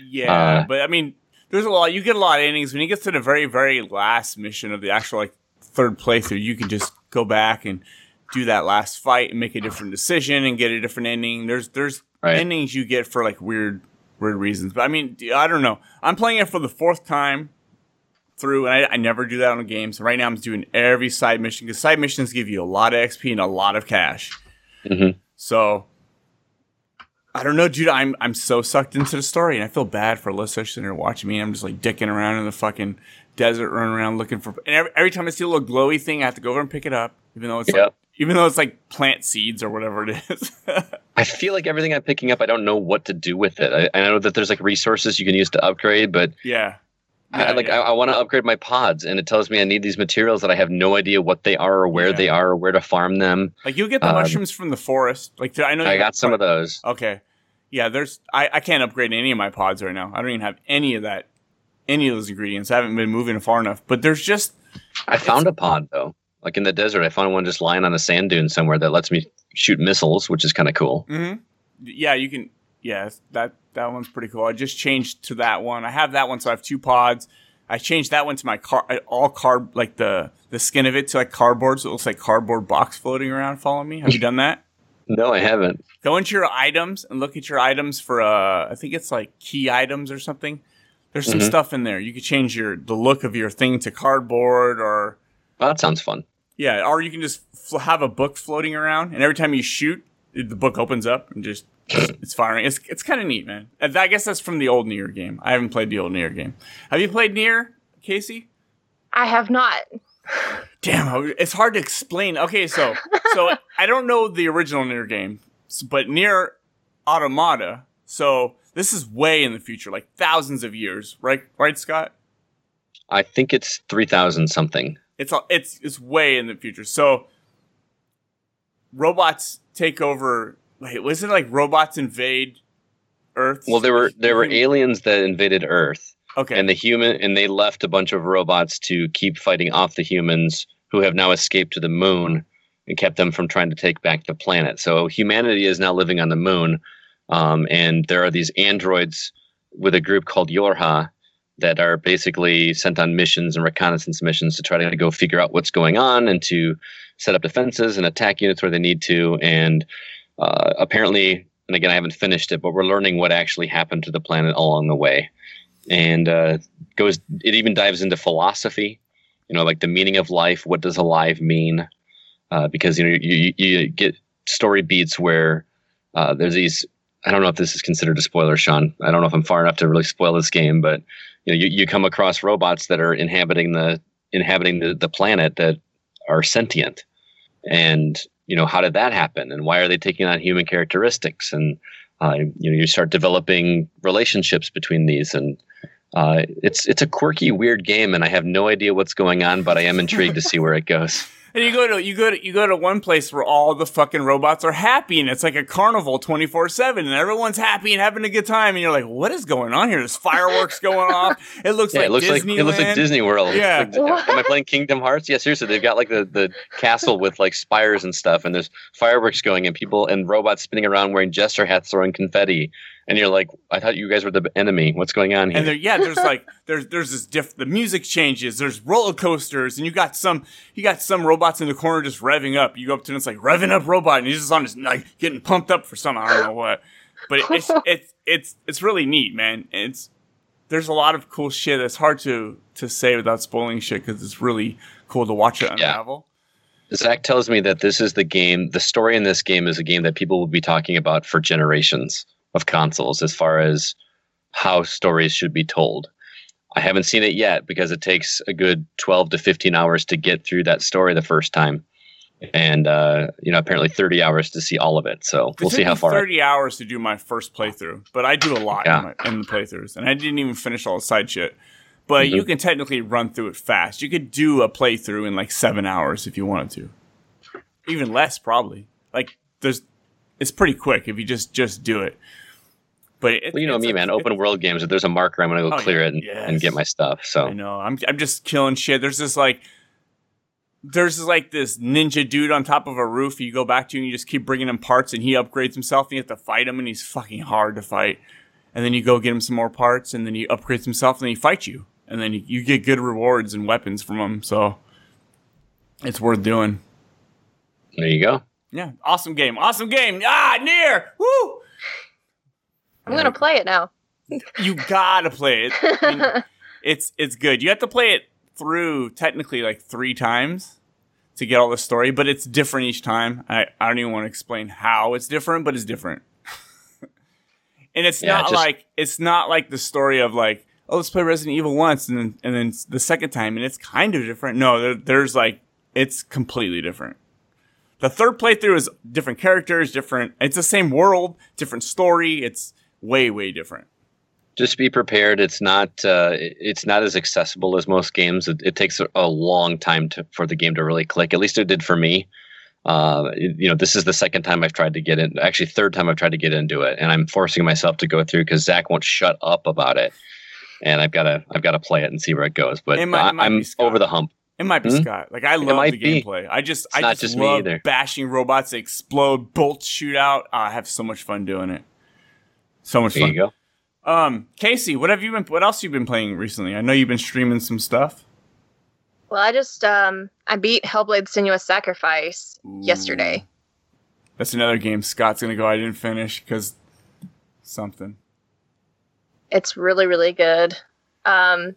Yeah, Uh, but I mean, there's a lot. You get a lot of endings when you get to the very, very last mission of the actual like third playthrough. You can just go back and do that last fight and make a different decision and get a different ending. There's there's Right. endings you get for like weird weird reasons. But I mean, I don't know. I'm playing it for the fourth time through, and I, I never do that on games. Right now, I'm doing every side mission because side missions give you a lot of XP and a lot of cash. Mhm. So I don't know, dude. I'm I'm so sucked into the story, and I feel bad for Alyssa sitting there watching me. I'm just like dicking around in the fucking desert, running around looking for. And every, every time I see a little glowy thing, I have to go over and pick it up, even though it's like, even though it's like plant seeds or whatever it is. I feel like everything I'm picking up, I don't know what to do with it. I, I know that there's like resources you can use to upgrade, but yeah, I, like yeah. I, I want to upgrade my pods, and it tells me I need these materials that I have no idea what they are or where Yeah. they are or where to farm them. like you'll get the Um, mushrooms from the forest. Like I know I got some of those. Okay, yeah. There's I I can't upgrade any of my pods right now. I don't even have any of that, any of those ingredients. I haven't been moving far enough. But there's just I found a pod though, like in the desert. I found one just lying on a sand dune somewhere that lets me shoot missiles, which is kind of cool. hmm Yeah, you can. Yeah, that that one's pretty cool. I just changed to that one. I have that one, so I have two pods. I changed that one to my car, all carb, like the the skin of it to like cardboard, so it looks like cardboard box floating around. Following me. Have you done that? No, I haven't. Go into your items and look at your items for uh, I think it's like key items or something. There's some Mhm. stuff in there. You could change your the look of your thing to cardboard or Well, that sounds fun. yeah, or you can just fl- have a book floating around, and every time you shoot, the book opens up and just it's firing. It's it's kind of neat, man. I guess that's from the old Nier game. I haven't played the old Nier game. Have you played Nier, Casey? I have not. Damn, it's hard to explain. Okay, so so I don't know the original Nier game, but Nier Automata. So this is way in the future, like thousands of years, right? Right, Scott? I think it's three thousand something. It's all- it's it's way in the future. So robots take over. Wait, was it like robots invade Earth? Well, there were there were aliens that invaded Earth, Okay. and the human and they left a bunch of robots to keep fighting off the humans who have now escaped to the moon and kept them from trying to take back the planet. So humanity is now living on the moon, um, and there are these androids with a group called Yorha that are basically sent on missions and reconnaissance missions to try to go figure out what's going on and to set up defenses and attack units where they need to. And uh, apparently, and again, I haven't finished it, but we're learning what actually happened to the planet along the way. And uh, goes, it even dives into philosophy, you know, like the meaning of life. What does alive mean? Uh, because you know you, you, get story beats where uh, there's these. I don't know if this is considered a spoiler, Sean. I don't know if I'm far enough to really spoil this game, but you know, you, you come across robots that are inhabiting the inhabiting the, the planet that are sentient, and you know how did that happen, and why are they taking on human characteristics, and uh, you know you start developing relationships between these, and uh, it's it's a quirky, weird game, and I have no idea what's going on, but I am intrigued to see where it goes. And you go to you go to you go to one place where all the fucking robots are happy and it's like a carnival twenty four seven and everyone's happy and having a good time and you're like, what is going on here? There's fireworks going off. It looks Yeah, like it looks like it looks like Disney World. Yeah. Like- am I playing Kingdom Hearts? Yeah, seriously, they've got like the, the castle with like spires and stuff, and there's fireworks going, and people and robots spinning around wearing jester hats, throwing confetti, and you're like, I thought you guys were the enemy. What's going on here? And there, yeah, there's like there's there's this diff. The music changes. There's roller coasters, and you got some you got some robots in the corner just revving up. You go up to him, it's like revving up robot, and he's just on his like getting pumped up for something. I don't know what, but it's it's it's it's really neat, man. It's there's a lot of cool shit. that's hard to to say without spoiling shit because it's really cool to watch it unravel. Zach tells me that this is the game. The story in this game is a game that people will be talking about for generations of consoles, as far as how stories should be told. I haven't seen it yet because it takes a good 12 to 15 hours to get through that story the first time. and uh, you know apparently 30 hours to see all of it. So we'll see how far. Thirty hours to do my first playthrough, but I do a lot Yeah. in, my, in the playthroughs, and I didn't even finish all the side shit. But Mm-hmm. you can technically run through it fast. You could do a playthrough in like seven hours if you wanted to, even less probably. Like there's, it's pretty quick if you just just do it. But it, well, you know me, man. Open world games. If there's a marker, I'm gonna go Oh, clear yeah. it and, Yes. and get my stuff. So I know. I'm I'm just killing shit. There's this like there's this, like this ninja dude on top of a roof you go back to and you just keep bringing him parts and he upgrades himself and you have to fight him and he's fucking hard to fight. And then you go get him some more parts and then he upgrades himself and then he fights you. And then you, you get good rewards and weapons from him. So it's worth doing. there you go. Yeah. Awesome game. Awesome game. Ah, Nier. Woo! I'm gonna play it now. You gotta play it. I mean, it's it's good. You have to play it through technically like three times to get all the story, but it's different each time. I, I don't even want to explain how it's different, but it's different. and it's Yeah, not just- like it's not like the story of like, oh, let's play Resident Evil once and then and then the second time and it's kind of different. No, there, there's like it's completely different. The third playthrough is different characters, different. It's the same world, different story. It's way way different. Just be prepared. It's not. Uh, it's not as accessible as most games. It, it takes a, a long time to, for the game to really click. At least it did for me. Uh, it- you know, this is the second time I've tried to get in. Actually, third time I've tried to get into it, and I'm forcing myself to go through because Zach won't shut up about it. And I've got to. I've got to play it and see where it goes. But It might- it I, might I'm be over the hump. It might be Hmm? Scott. Like I love the be. gameplay. I just It's I just, just love bashing robots that explode, bolts shoot out. Ah, I have so much fun doing it. So much There fun. you go. Um, Casey, what have you been? What else you've been playing recently? I know you've been streaming some stuff. Well, I just um I beat Hellblade: Senua's Sacrifice yesterday. That's another game Scott's gonna go. I didn't finish because something. It's really really good. Um,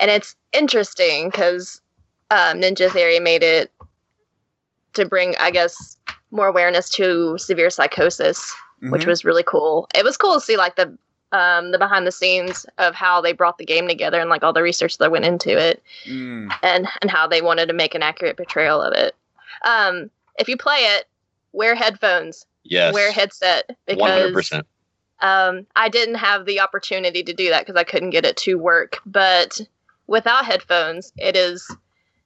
and it's interesting because um, Ninja Theory made it to bring, I guess, more awareness to severe psychosis, which Mhm. was really cool. It was cool to see like the um, the behind the scenes of how they brought the game together and like all the research that went into it. Mm. and and how they wanted to make an accurate portrayal of it. Um, if you play it, wear headphones, Yes. wear a headset One hundred because percent. um, I didn't have the opportunity to do that because I couldn't get it to work. But without headphones, it is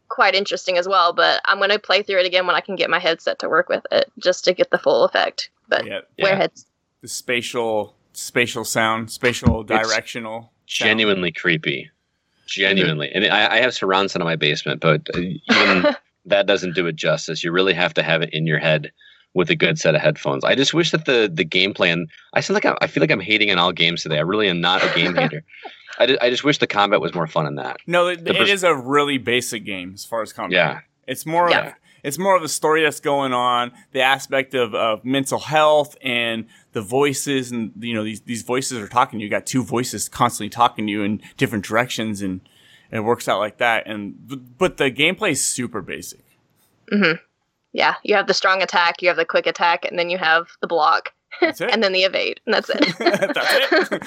quite interesting as well. But I'm going to play through it again when I can get my headset to work with it, just to get the full effect. But Yeah, wear Yeah. heads. the spatial, spatial sound, spatial It's directional. sound. Genuinely creepy. Genuinely, and I, I have surround sound in my basement, but uh, even that doesn't do it justice. You really have to have it in your head with a good set of headphones. I just wish that the the gameplay and I sound like I'm, I feel like I'm hating on all games today. I really am not a game hater. I, ju- I just wish the combat was more fun in that. No, it, The it pers- is a really basic game as far as combat. Yeah. It's more Yeah. of it's more of the story that's going on, the aspect of, of mental health and the voices and you know these these voices are talking to you. You got two voices constantly talking to you in different directions and it works out like that. And but the gameplay is super basic. hmm Yeah, you have the strong attack, you have the quick attack, and then you have the block, That's it. and then the evade, and that's it. that's it.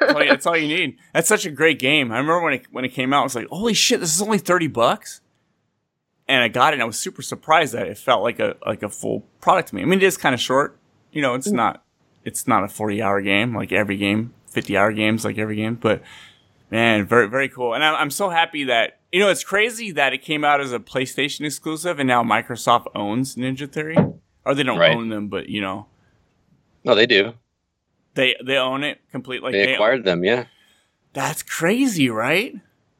That's all, you, that's all you need. That's such a great game. I remember when it when it came out, I was like, "Holy shit, this is only thirty bucks!" And I got it, and I was super surprised that it felt like a like a full product to me. I mean, it is kind of short. You know, it's mm. not it's not a forty hour game like every game, fifty hour games like every game. But man, very very cool. And I'm, I'm so happy that you know it's crazy that it came out as a PlayStation exclusive, and now Microsoft owns Ninja Theory, or they don't Right. own them, but you know No, they do. they they own it completely. they acquired them. Yeah. That's crazy, right?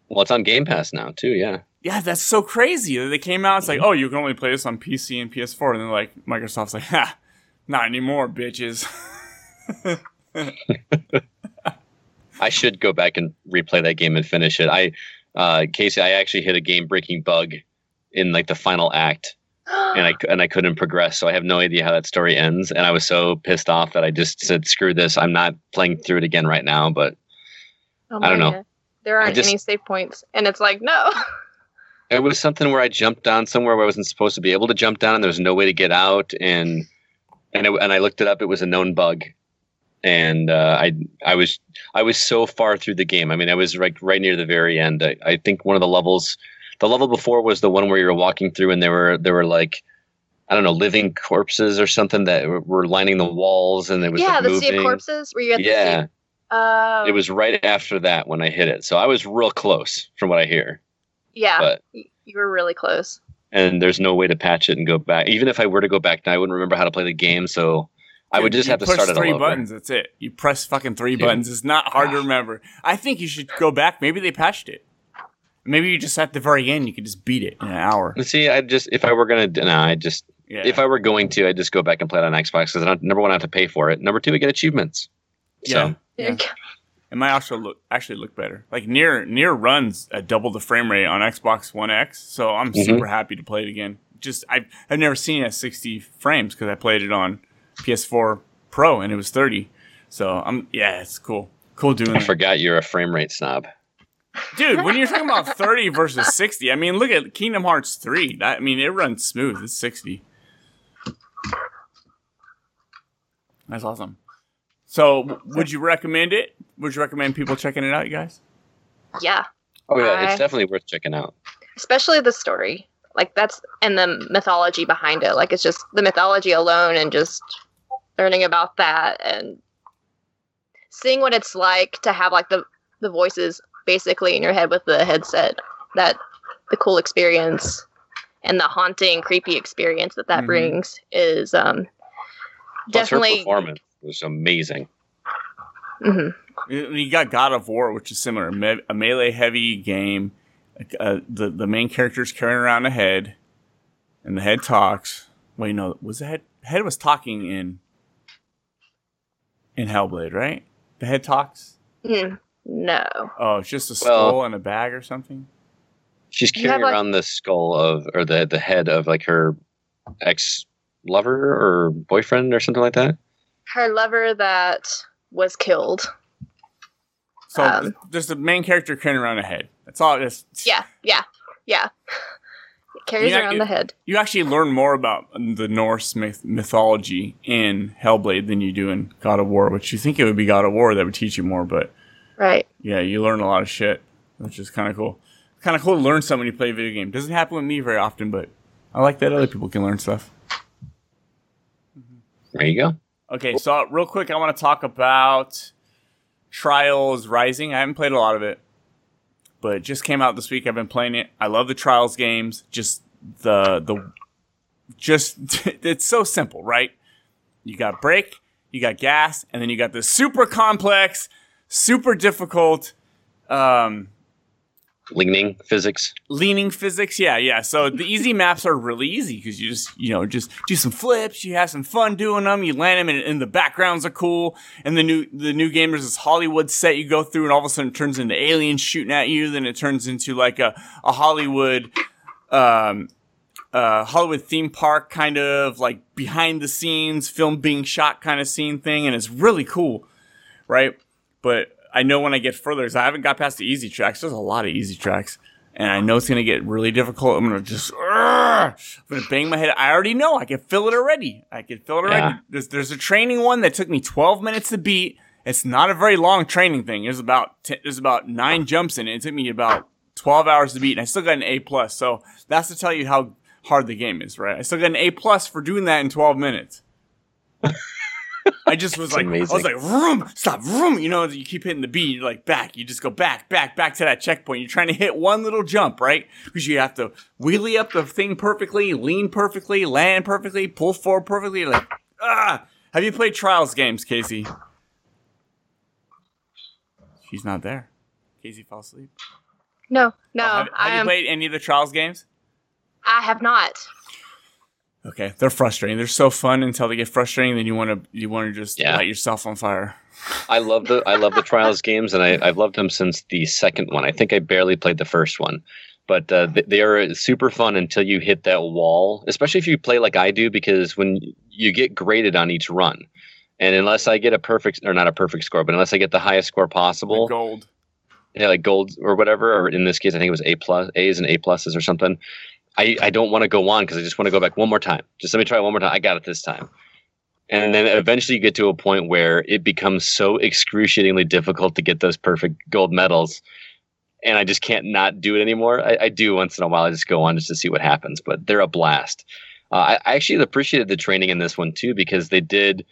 Well, it's on Game Pass now too. Yeah. Yeah, that's so crazy. They came out, it's like, oh, you can only play this on PC and PS4. And then, like, Microsoft's like, ha, not anymore, bitches. I should go back and replay that game and finish it. I, uh, Casey, I actually hit a game breaking bug in like the final act, and I and I couldn't progress. So I have no idea how that story ends. And I was so pissed off that I just said, "Screw this! I'm not playing through it again right now." But Oh I don't know. God. There aren't just- any save points, and it's like no. it was something where I jumped down somewhere where I wasn't supposed to be able to jump down, and there was no way to get out. And and it, and I looked it up. It was a known bug, and uh, I I was I was so far through the game. I mean, I was like right near the very end. I, I think one of the levels The level before was the one where you were walking through and there were there were like I don't know living corpses or something that were- lining the walls and it was yeah, like, the moving. sea of corpses. Were you at the Yeah, sea? Oh, it was right after that when I hit it, so I was real close from what I hear. Yeah, but- you were really close. And there's no way to patch it and go back. Even if I were to go back now, I wouldn't remember how to play the game, so I would just you have to start it three all over. buttons. That's it. You press fucking three Dude. buttons. It's not hard to ah. remember. I think you should go back. Maybe they patched it. Maybe you just at the very end you could just beat it in an hour. See, I just if I were gonna, no, I just Yeah. if I were going to, I'd just go back and play it on Xbox because number one, I have to pay for it. Number two, I get achievements. yeah. So yeah. It might also look actually look better. Like near near runs at double the frame rate on Xbox One X, so I'm Mhm. super happy to play it again. Just I've I've never seen it at 60 frames because I played it on PS4 Pro and it was 30. So I'm yeah, it's cool. Cool doing I that. forgot you're a frame rate snob. Dude, when you're talking about 30 versus 60, I mean, look at Kingdom Hearts 3. That, I mean, it runs smooth. It's 60. That's awesome. So, would you recommend it? Would you recommend people checking it out, you guys? Yeah, Oh yeah, I- it's definitely worth checking out. especially the story. Like that's and the mythology behind it. Like it's just the mythology alone, and just learning about that and seeing what it's like to have like the the voices basically in your head with the headset. That the cool experience and the haunting, creepy experience that that Mhm. brings is um Plus, her definitely. performance was amazing. mhm. You you got God of War, which is similar, me- a melee heavy game. Uh, the the main character's carrying around a head, and the head talks. Wait, no, was the head head was talking in in Hellblade, right? The head talks. Mm, no. Oh, it's just a Well- skull and a bag or something. She's You have, carrying like- around the skull of or the the head of like her ex lover or boyfriend or something like that. Her lover that was killed. So Um, th- there's the main character carrying around a head. That's all it is. Yeah, yeah, yeah. It carries Yeah, around you- the head. You actually learn more about the Norse myth- mythology in Hellblade than you do in God of War, which you think it would be God of War that would teach you more, but Right. yeah, you learn a lot of shit, which is kind of cool. Kind of cool to learn something when you play a video game. Doesn't happen with me very often, but I like that other people can learn stuff. There you go. Okay, so real quick, I want to talk about Trials Rising. I haven't played a lot of it, but it just came out this week. I've been playing it. I love the Trials games. Just the the just it's so simple, right? You got brake, you got gas, and then you got this super complex, super difficult um Leaning physics. leaning physics yeah yeah so the easy maps are really easy because you just you know just do some flips you have some fun doing them you land them and, and the backgrounds are cool and the new the new game there's this hollywood set you go through and all of a sudden it turns into aliens shooting at you then it turns into like a, a hollywood um uh hollywood theme park kind of like behind the scenes film being shot kind of scene thing and it's really cool right but I know when I get further, 'cause I haven't got past the easy tracks. There's a lot of easy tracks, and I know it's gonna get really difficult. I'm gonna just, "Argh!" I'm gonna bang my head. I already know. I can feel it already. I can feel it already. Yeah. There's there's a training one that took me 12 minutes to beat. It's not a very long training thing. There's about t- there's about nine jumps in it. It took me about 12 hours to beat, and I still got an A plus. So that's to tell you how hard the game is, right? I still got an A plus for doing that in 12 minutes. I just was That's like, I was like, room, stop, room. You know, you keep hitting the B, you're like back. You just go back, back, back to that checkpoint. You're trying to hit one little jump, right? Because you have to wheelie up the thing perfectly, lean perfectly, land perfectly, pull forward perfectly. You're like, ah. Have you played Trials games, Casey? She's not there. Casey fell asleep. No, no, Oh, have, have I you am. played any of the Trials games? I have not. Okay, they're frustrating. They're so fun until they get frustrating. Then you want to you want to just Yeah. light yourself on fire. I love the I love the Trials games, and I, I've loved them since the second one. I think I barely played the first one, but uh, they are super fun until you hit that wall. Especially if you play like I do, because when you get graded on each run, and unless I get a perfect or not a perfect score, but unless I get the highest score possible, Gold. yeah, like gold or whatever, or in this case, I think it was A plus, A's and A pluses or something. I, I don't want to go on because I just want to go back one more time. Just let me try one more time. I got it this time. And then eventually you get to a point where it becomes so excruciatingly difficult to get those perfect gold medals. and I just can't not do it anymore. I, I, do once in a while. I just go on just to see what happens, but they're a blast. Uh, I, I actually appreciated the training in this one too because they did.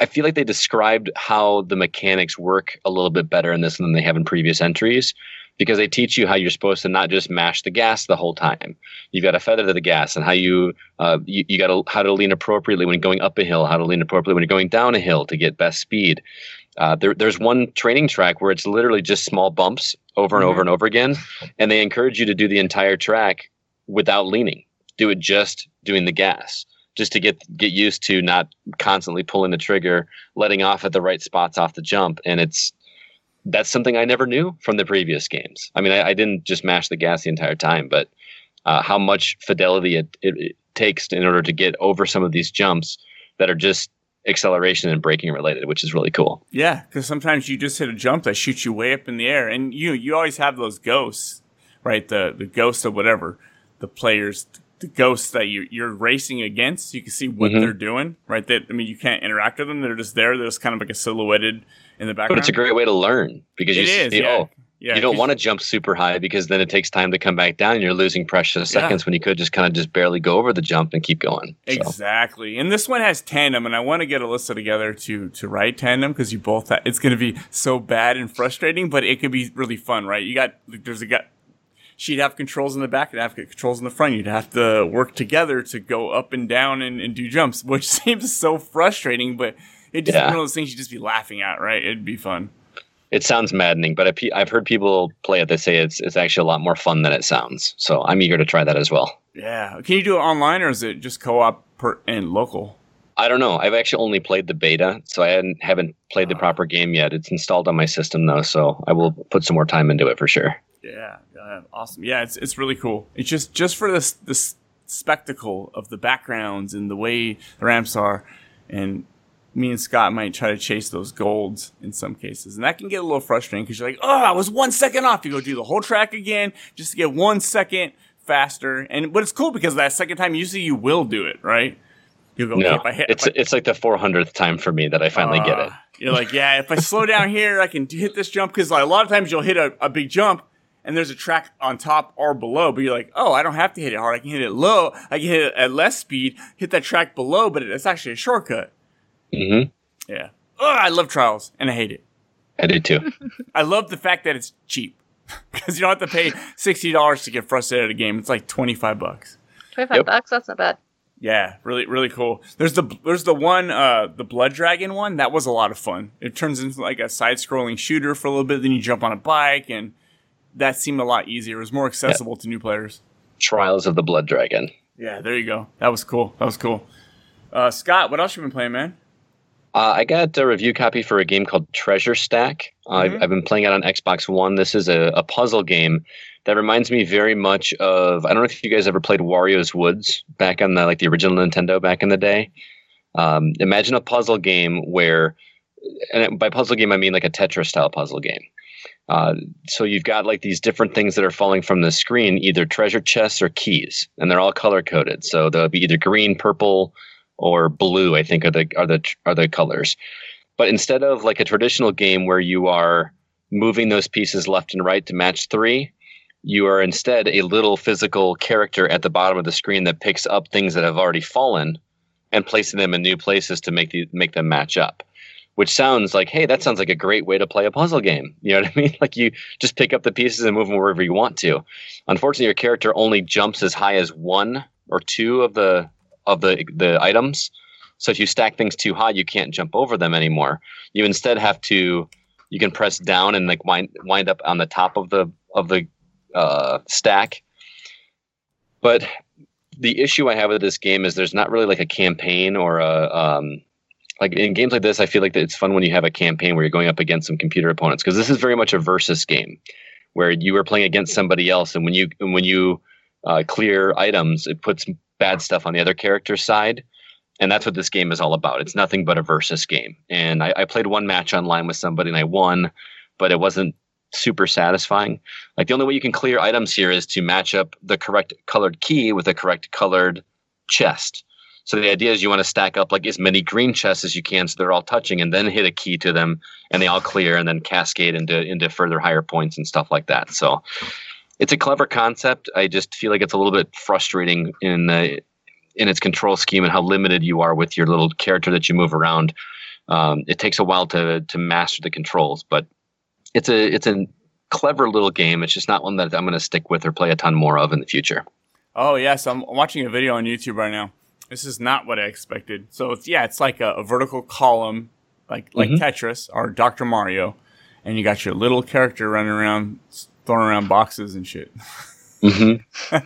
I feel like they described how the mechanics work a little bit better in this than they have in previous entries because they teach you how you're supposed to not just mash the gas the whole time. You've got to feather to the gas and how you uh, you, you got to how to lean appropriately when going up a hill, how to lean appropriately when you're going down a hill to get best speed. Uh, there, there's one training track where it's literally just small bumps over and mm-hmm. over and over again, and they encourage you to do the entire track without leaning. Do it just doing the gas, just to get get used to not constantly pulling the trigger, letting off at the right spots off the jump, and it's that's something I never knew from the previous games. I mean, I, I didn't just mash the gas the entire time, but uh, how much fidelity it, it, it, takes in order to get over some of these jumps that are just acceleration and braking related, which is really cool. Yeah, because sometimes you just hit a jump that shoots you way up in the air, and you you always have those ghosts, right? The the ghost of whatever the players, the ghosts that you you're racing against. You can see what mm-hmm. they're doing, right? That I mean, you can't interact with them; they're just there. They're just kind of like a silhouetted in the background. But it's a great way to learn because you is, see, yeah. oh, yeah, you don't want to jump super high because then it takes time to come back down and you're losing precious seconds yeah. when you could just kind of just barely go over the jump and keep going. So. Exactly. And this one has tandem and I want to get Alyssa together to to ride tandem because you both have, it's going to be so bad and frustrating, but it could be really fun, right? You got there's a guy she'd have controls in the back and have controls in the front. You'd have to work together to go up and down and, and do jumps, which seems so frustrating, but it just yeah. one of those things you'd just be laughing at, right? It'd be fun. It sounds maddening, but I've heard people play it. They say it's it's actually a lot more fun than it sounds. So I'm eager to try that as well. Yeah, can you do it online or is it just co-op per, and local? I don't know. I've actually only played the beta, so I hadn't, haven't played the ah. proper game yet. It's installed on my system though, so I will put some more time into it for sure. Yeah, awesome. Yeah, it's it's really cool. It's just just for this this spectacle of the backgrounds and the way the ramps are, and me and Scott might try to chase those golds in some cases. And that can get a little frustrating because you're like, oh, I was one second off. You go do the whole track again just to get one second faster. And but it's cool because that second time usually you will do it, right? You go, no, okay, hit, it's I, it's like the 400th time for me that I finally uh, get it. You're like, yeah, if I slow down here, I can hit this jump because like, a lot of times you'll hit a, a big jump and there's a track on top or below, but you're like, oh, I don't have to hit it hard. I can hit it low. I can hit it at less speed, hit that track below, but it's actually a shortcut. Mm-hmm. Yeah. Oh, I love trials, and I hate it. I do too. I love the fact that it's cheap because you don't have to pay sixty dollars to get frustrated at a game. It's like twenty five bucks. Twenty five yep. bucks. That's not bad. Yeah, really, really cool. There's the there's the one uh the Blood Dragon one that was a lot of fun. It turns into like a side scrolling shooter for a little bit. Then you jump on a bike, and that seemed a lot easier. It was more accessible to new players. Trials of the Blood Dragon. Yeah, there you go. That was cool. That was cool. Uh, Scott, what else have you been playing, man? Uh, I got a review copy for a game called Treasure Stack. Mm-hmm. I've, I've, been playing it on Xbox One. This is a, a, puzzle game that reminds me very much of. I don't know if you guys ever played Wario's Woods back on the like the original Nintendo back in the day. Um, imagine a puzzle game where, and by puzzle game I mean like a Tetris style puzzle game. Uh, so you've got like these different things that are falling from the screen, either treasure chests or keys, and they're all color coded. So they'll be either green, purple, or blue, I think are the are the are the colors. But instead of like a traditional game where you are moving those pieces left and right to match three, you are instead a little physical character at the bottom of the screen that picks up things that have already fallen and placing them in new places to make the make them match up. Which sounds like, hey, that sounds like a great way to play a puzzle game. You know what I mean? Like you just pick up the pieces and move them wherever you want to. Unfortunately, your character only jumps as high as one or two of the of the the items. So if you stack things too high, you can't jump over them anymore. You instead have to you can press down and like wind wind up on the top of the of the uh, stack. But the issue I have with this game is there's not really like a campaign or a um, like in games like this. I feel like it's fun when you have a campaign where you're going up against some computer opponents because this is very much a versus game where you are playing against somebody else, and when you when you uh, clear items, it puts bad stuff on the other character's side. And that's what this game is all about. It's nothing but a versus game. And I, I played one match online with somebody and I won, but it wasn't super satisfying. Like the only way you can clear items here is to match up the correct colored key with the correct colored chest. So the idea is you want to stack up like as many green chests as you can, so they're all touching, and then hit a key to them, and they all clear, and then cascade into into further higher points and stuff like that. So it's a clever concept. I just feel like it's a little bit frustrating in the in its control scheme and how limited you are with your little character that you move around. Um, it takes a while to to master the controls, but it's a it's a clever little game. It's just not one that I'm going to stick with or play a ton more of in the future. Oh yes, I'm watching a video on YouTube right now. This is not what I expected. So it's yeah, it's like a, a vertical column, like like Mhm. Tetris or Dr. Mario, and you got your little character running around, throwing around boxes and shit. hmm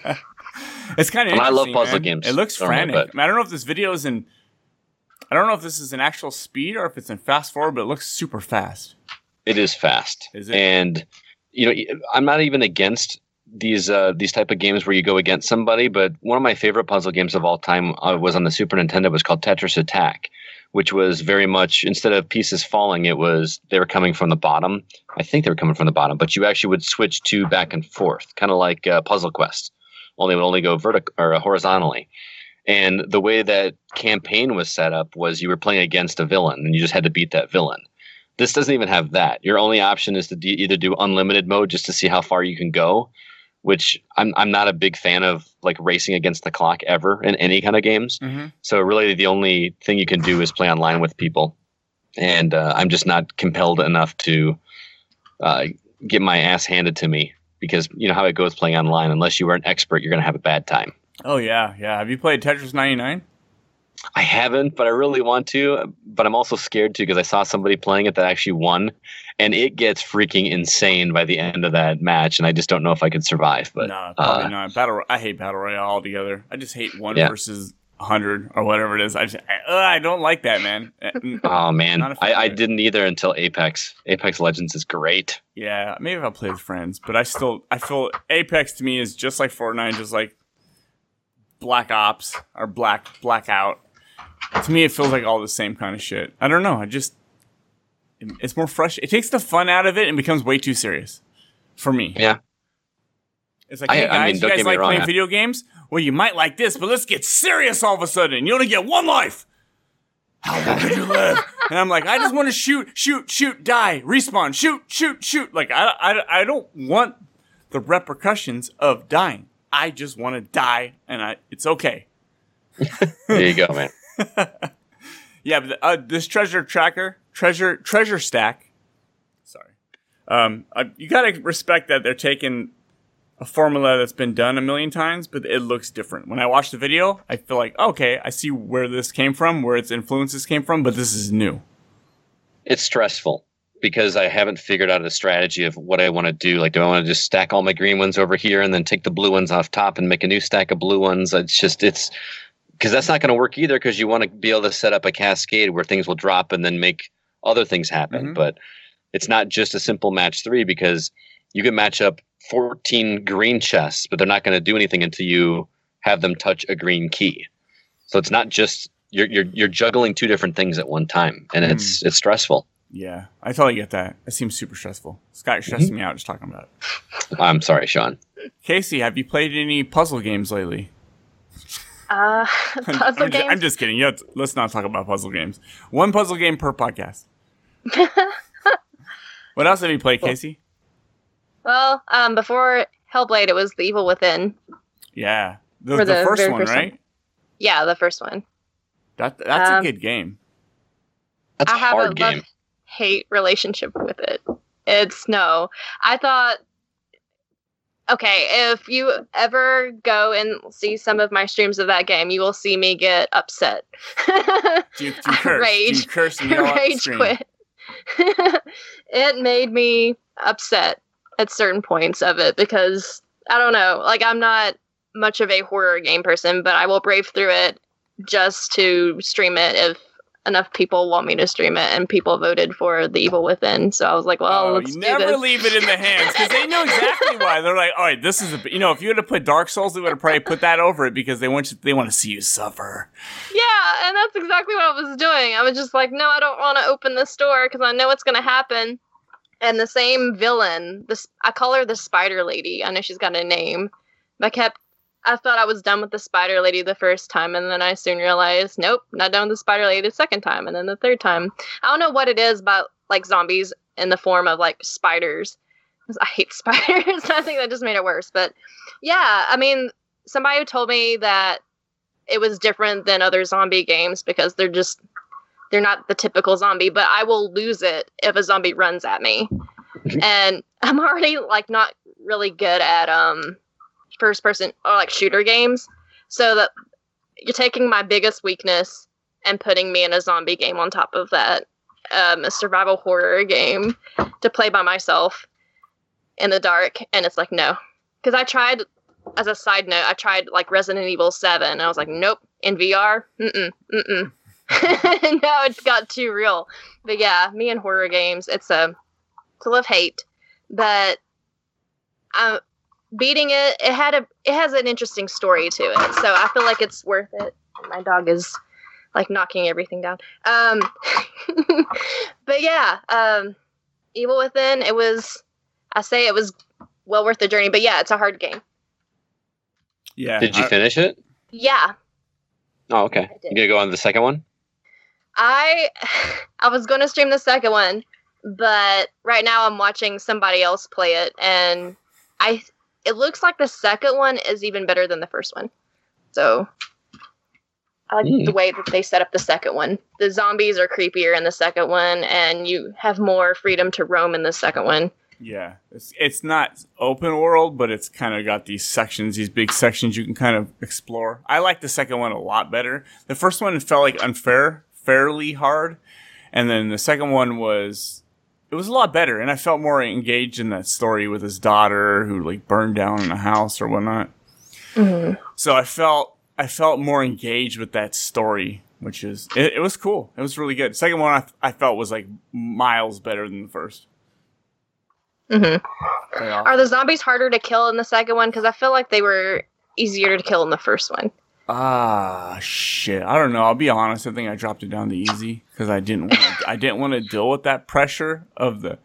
It's kind of. And I love puzzle games. It looks Don't frantic. I, mean, I don't know if this video is in. I don't know if this is an actual speed or if it's in fast forward, but it looks super fast. It is fast. Is it? And you know, I'm not even against these uh, these type of games where you go against somebody, but one of my favorite puzzle games of all time uh, was on the Super Nintendo. It was called Tetris Attack, which was very much instead of pieces falling, it was they were coming from the bottom. I think they were coming from the bottom, but you actually would switch two back and forth, kind of like uh, Puzzle Quest. Only would only go vertical or uh, horizontally. And the way that campaign was set up was you were playing against a villain, and you just had to beat that villain. This doesn't even have that. Your only option is to de- either do unlimited mode just to see how far you can go, which I'm I'm not a big fan of like racing against the clock ever in any kind of games. Mm-hmm. So really, the only thing you can do is play online with people, and uh, I'm just not compelled enough to uh, get my ass handed to me because you know how it goes playing online. Unless you are an expert, you're gonna have a bad time. Oh yeah, yeah. Have you played Tetris 99? I haven't, but I really want to. But I'm also scared too because I saw somebody playing it that actually won, and it gets freaking insane by the end of that match, and I just don't know if I could survive. But no, probably uh, not. Battle. I hate battle royale altogether. I just hate one Yeah. versus hundred or whatever it is. I just I, uh, I don't like that, man. Uh, oh man, Not a fan I, I didn't either until Apex. Apex Legends is great. Yeah, maybe if I play with friends, but I still I feel Apex to me is just like Fortnite, just like Black Ops or Black Blackout. To me, it feels like all the same kind of shit. I don't know. I just it's more fresh. It takes the fun out of it and becomes way too serious for me. Yeah. It's like, I- hey I guys, mean, you guys get me like wrong, playing I- video games? Well, you might like this, but let's get serious all of a sudden. You only get one life. How long did you live? and I'm like, I just want to shoot, shoot, shoot, die, respawn, shoot, shoot, shoot. Like, I, I, I don't want the repercussions of dying. I just want to die, and I, it's okay. There you go, man. Yeah, but uh, this treasure tracker, treasure treasure stack. Sorry, um, I, you gotta respect that they're taking a formula that's been done a million times, but it looks different. When I watch the video, I feel like okay, I see where this came from, where its influences came from, but this is new. It's stressful because I haven't figured out a strategy of what I want to do. Like, do I want to just stack all my green ones over here and then take the blue ones off top and make a new stack of blue ones? It's just, it's because that's not going to work either because you want to be able to set up a cascade where things will drop and then make other things happen. Mhm. But it's not just a simple match three because you can match up 14 green chests, but they're not going to do anything until you have them touch a green key. So it's not just you're you're you're juggling two different things at one time, and it's it's stressful. Yeah, I totally get that. It seems super stressful. Scott, you're stressing me out just talking about it. I'm sorry, Sean. Casey, have you played any puzzle games lately? Uh, I'm, I'm ju- games. I'm just kidding. You have to- let's not talk about puzzle games. One puzzle game per podcast. what else have you played, Casey? well, um, before Hellblade, it was The Evil Within. Yeah, the, the the first very one, first one. right? Yeah, the first one. That that's Um, a good game. That's I a have hard a love hate relationship with it. It's no. I thought okay, if you ever go and see some of my streams of that game, you will see me get upset. Do you, do you curse? Do Rage. you curse and yell at the Rage quit. it made me upset at certain points of it because I don't know, like I'm not much of a horror game person, but I will brave through it just to stream it if enough people want me to stream it and people voted for the evil within so i was like well Oh, let's you never this. leave it in the hands because they know exactly why. They're like, all right, this is a, you know, if you would have put Dark Souls, they would have probably put that over it because they want you, they want to see you suffer. Yeah, and that's exactly what I was doing. I was just like, no, I don't want to open this door because I know what's going to happen. And the same villain, this I call her the Spider Lady. I know she's got a name, but I kept I thought I was done with the spider lady the first time, and then I soon realized, nope, not done with the spider lady the second time, and then the third time. I don't know what it is about like zombies in the form of like spiders. I hate spiders. I think that just made it worse. But yeah, I mean, somebody told me that it was different than other zombie games because they're just they're not the typical zombie. But I will lose it if a zombie runs at me, and I'm already like not really good at um first person or like shooter games. So that you're taking my biggest weakness and putting me in a zombie game on top of that, um, a survival horror game to play by myself in the dark. And it's like, no. Because I tried, as a side note, I tried like Resident Evil 7. And I was like, nope, in VR, mm-mm, mm-mm. no, it's got too real. But yeah, me and horror games, it's a, it's a love hate. But um, beating it, it had a, it has an interesting story to it. So I feel like it's worth it. My dog is like knocking everything down. Um, but yeah, um, Evil Within, it was, I say it was well worth the journey. But yeah, it's a hard game. Yeah. Did you I- finish it? Yeah, Oh, okay. I did. You gonna go on to the second one? I I was going to stream the second one, but right now I'm watching somebody else play it, and I it looks like the second one is even better than the first one. So I like Hmm. the way that they set up the second one. The zombies are creepier in the second one, and you have more freedom to roam in the second one. Yeah, it's it's not open world, but it's kind of got these sections, these big sections you can kind of explore. I like the second one a lot better. The first one felt like unfair, fairly hard, and then the second one was it was a lot better, and I felt more engaged in that story with his daughter who like burned down in a house or whatnot. So I felt I felt more engaged with that story, which is it, it was cool. It was really good. Second one I, I felt was like miles better than the first. hmm Are the zombies harder to kill in the second one? Because I feel like they were easier to kill in the first one. Ah, shit. I don't know. I'll be honest. I think I dropped it down to easy because I didn't. Want I didn't want to deal with that pressure of the.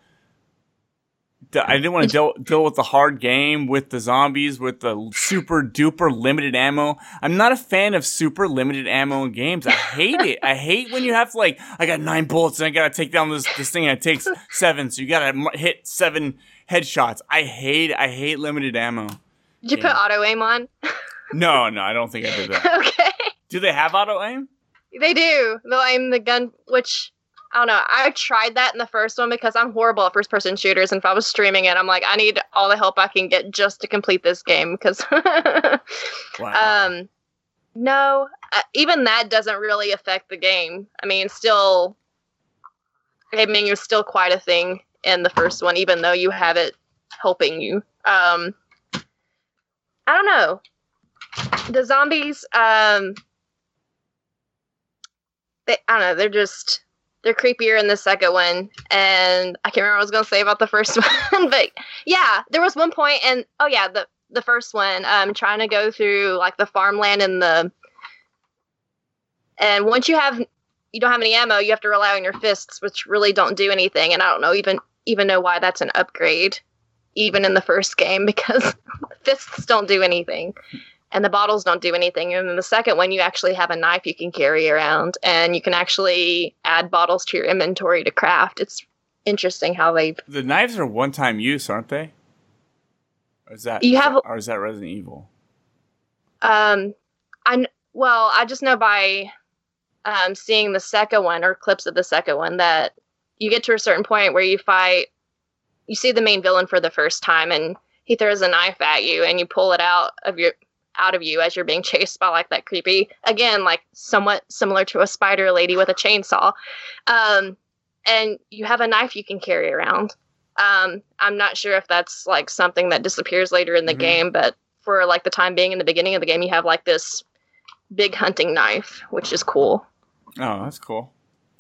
the- I didn't want to deal deal with the hard game with the zombies with the super duper limited ammo. I'm not a fan of super limited ammo in games. I hate it. I hate when you have to like. I got nine bullets and I gotta take down this this thing. And it takes seven, so you gotta hit seven headshots. I hate. I hate limited ammo. Did you Yeah. put auto aim on? No, no, I don't think I did that. okay. Do they have auto aim? They do. They'll aim the gun, which I don't know. I tried that in the first one because I'm horrible at first person shooters. And if I was streaming it, I'm like, I need all the help I can get just to complete this game. Because, Wow. um, no, uh, even that doesn't really affect the game. I mean, still, aiming is still quite a thing in the first one, even though you have it helping you. Um, I don't know. The zombies, um, they I don't know, they're just they're creepier in the second one. And I can't remember what I was gonna say about the first one, but yeah, there was one point and oh yeah, the the first one, um trying to go through like the farmland and the and once you have you don't have any ammo, you have to rely on your fists, which really don't do anything. And I don't know even even know why that's an upgrade, even in the first game, because fists don't do anything and the bottles don't do anything. And then the second one, you actually have a knife you can carry around, and you can actually add bottles to your inventory to craft. It's interesting how they. the knives are one time use, aren't they? Or is that You have- or is that Resident Evil? Um, I well, I just know by um, seeing the second one or clips of the second one that you get to a certain point where you fight. You see the main villain for the first time, and he throws a knife at you, and you pull it out of your out of you as you're being chased by like that creepy again like somewhat similar to a spider lady with a chainsaw um and you have a knife you can carry around um i'm not sure if that's like something that disappears later in the Mhm. game but for like the time being in the beginning of the game you have like this big hunting knife which is cool Oh, that's cool.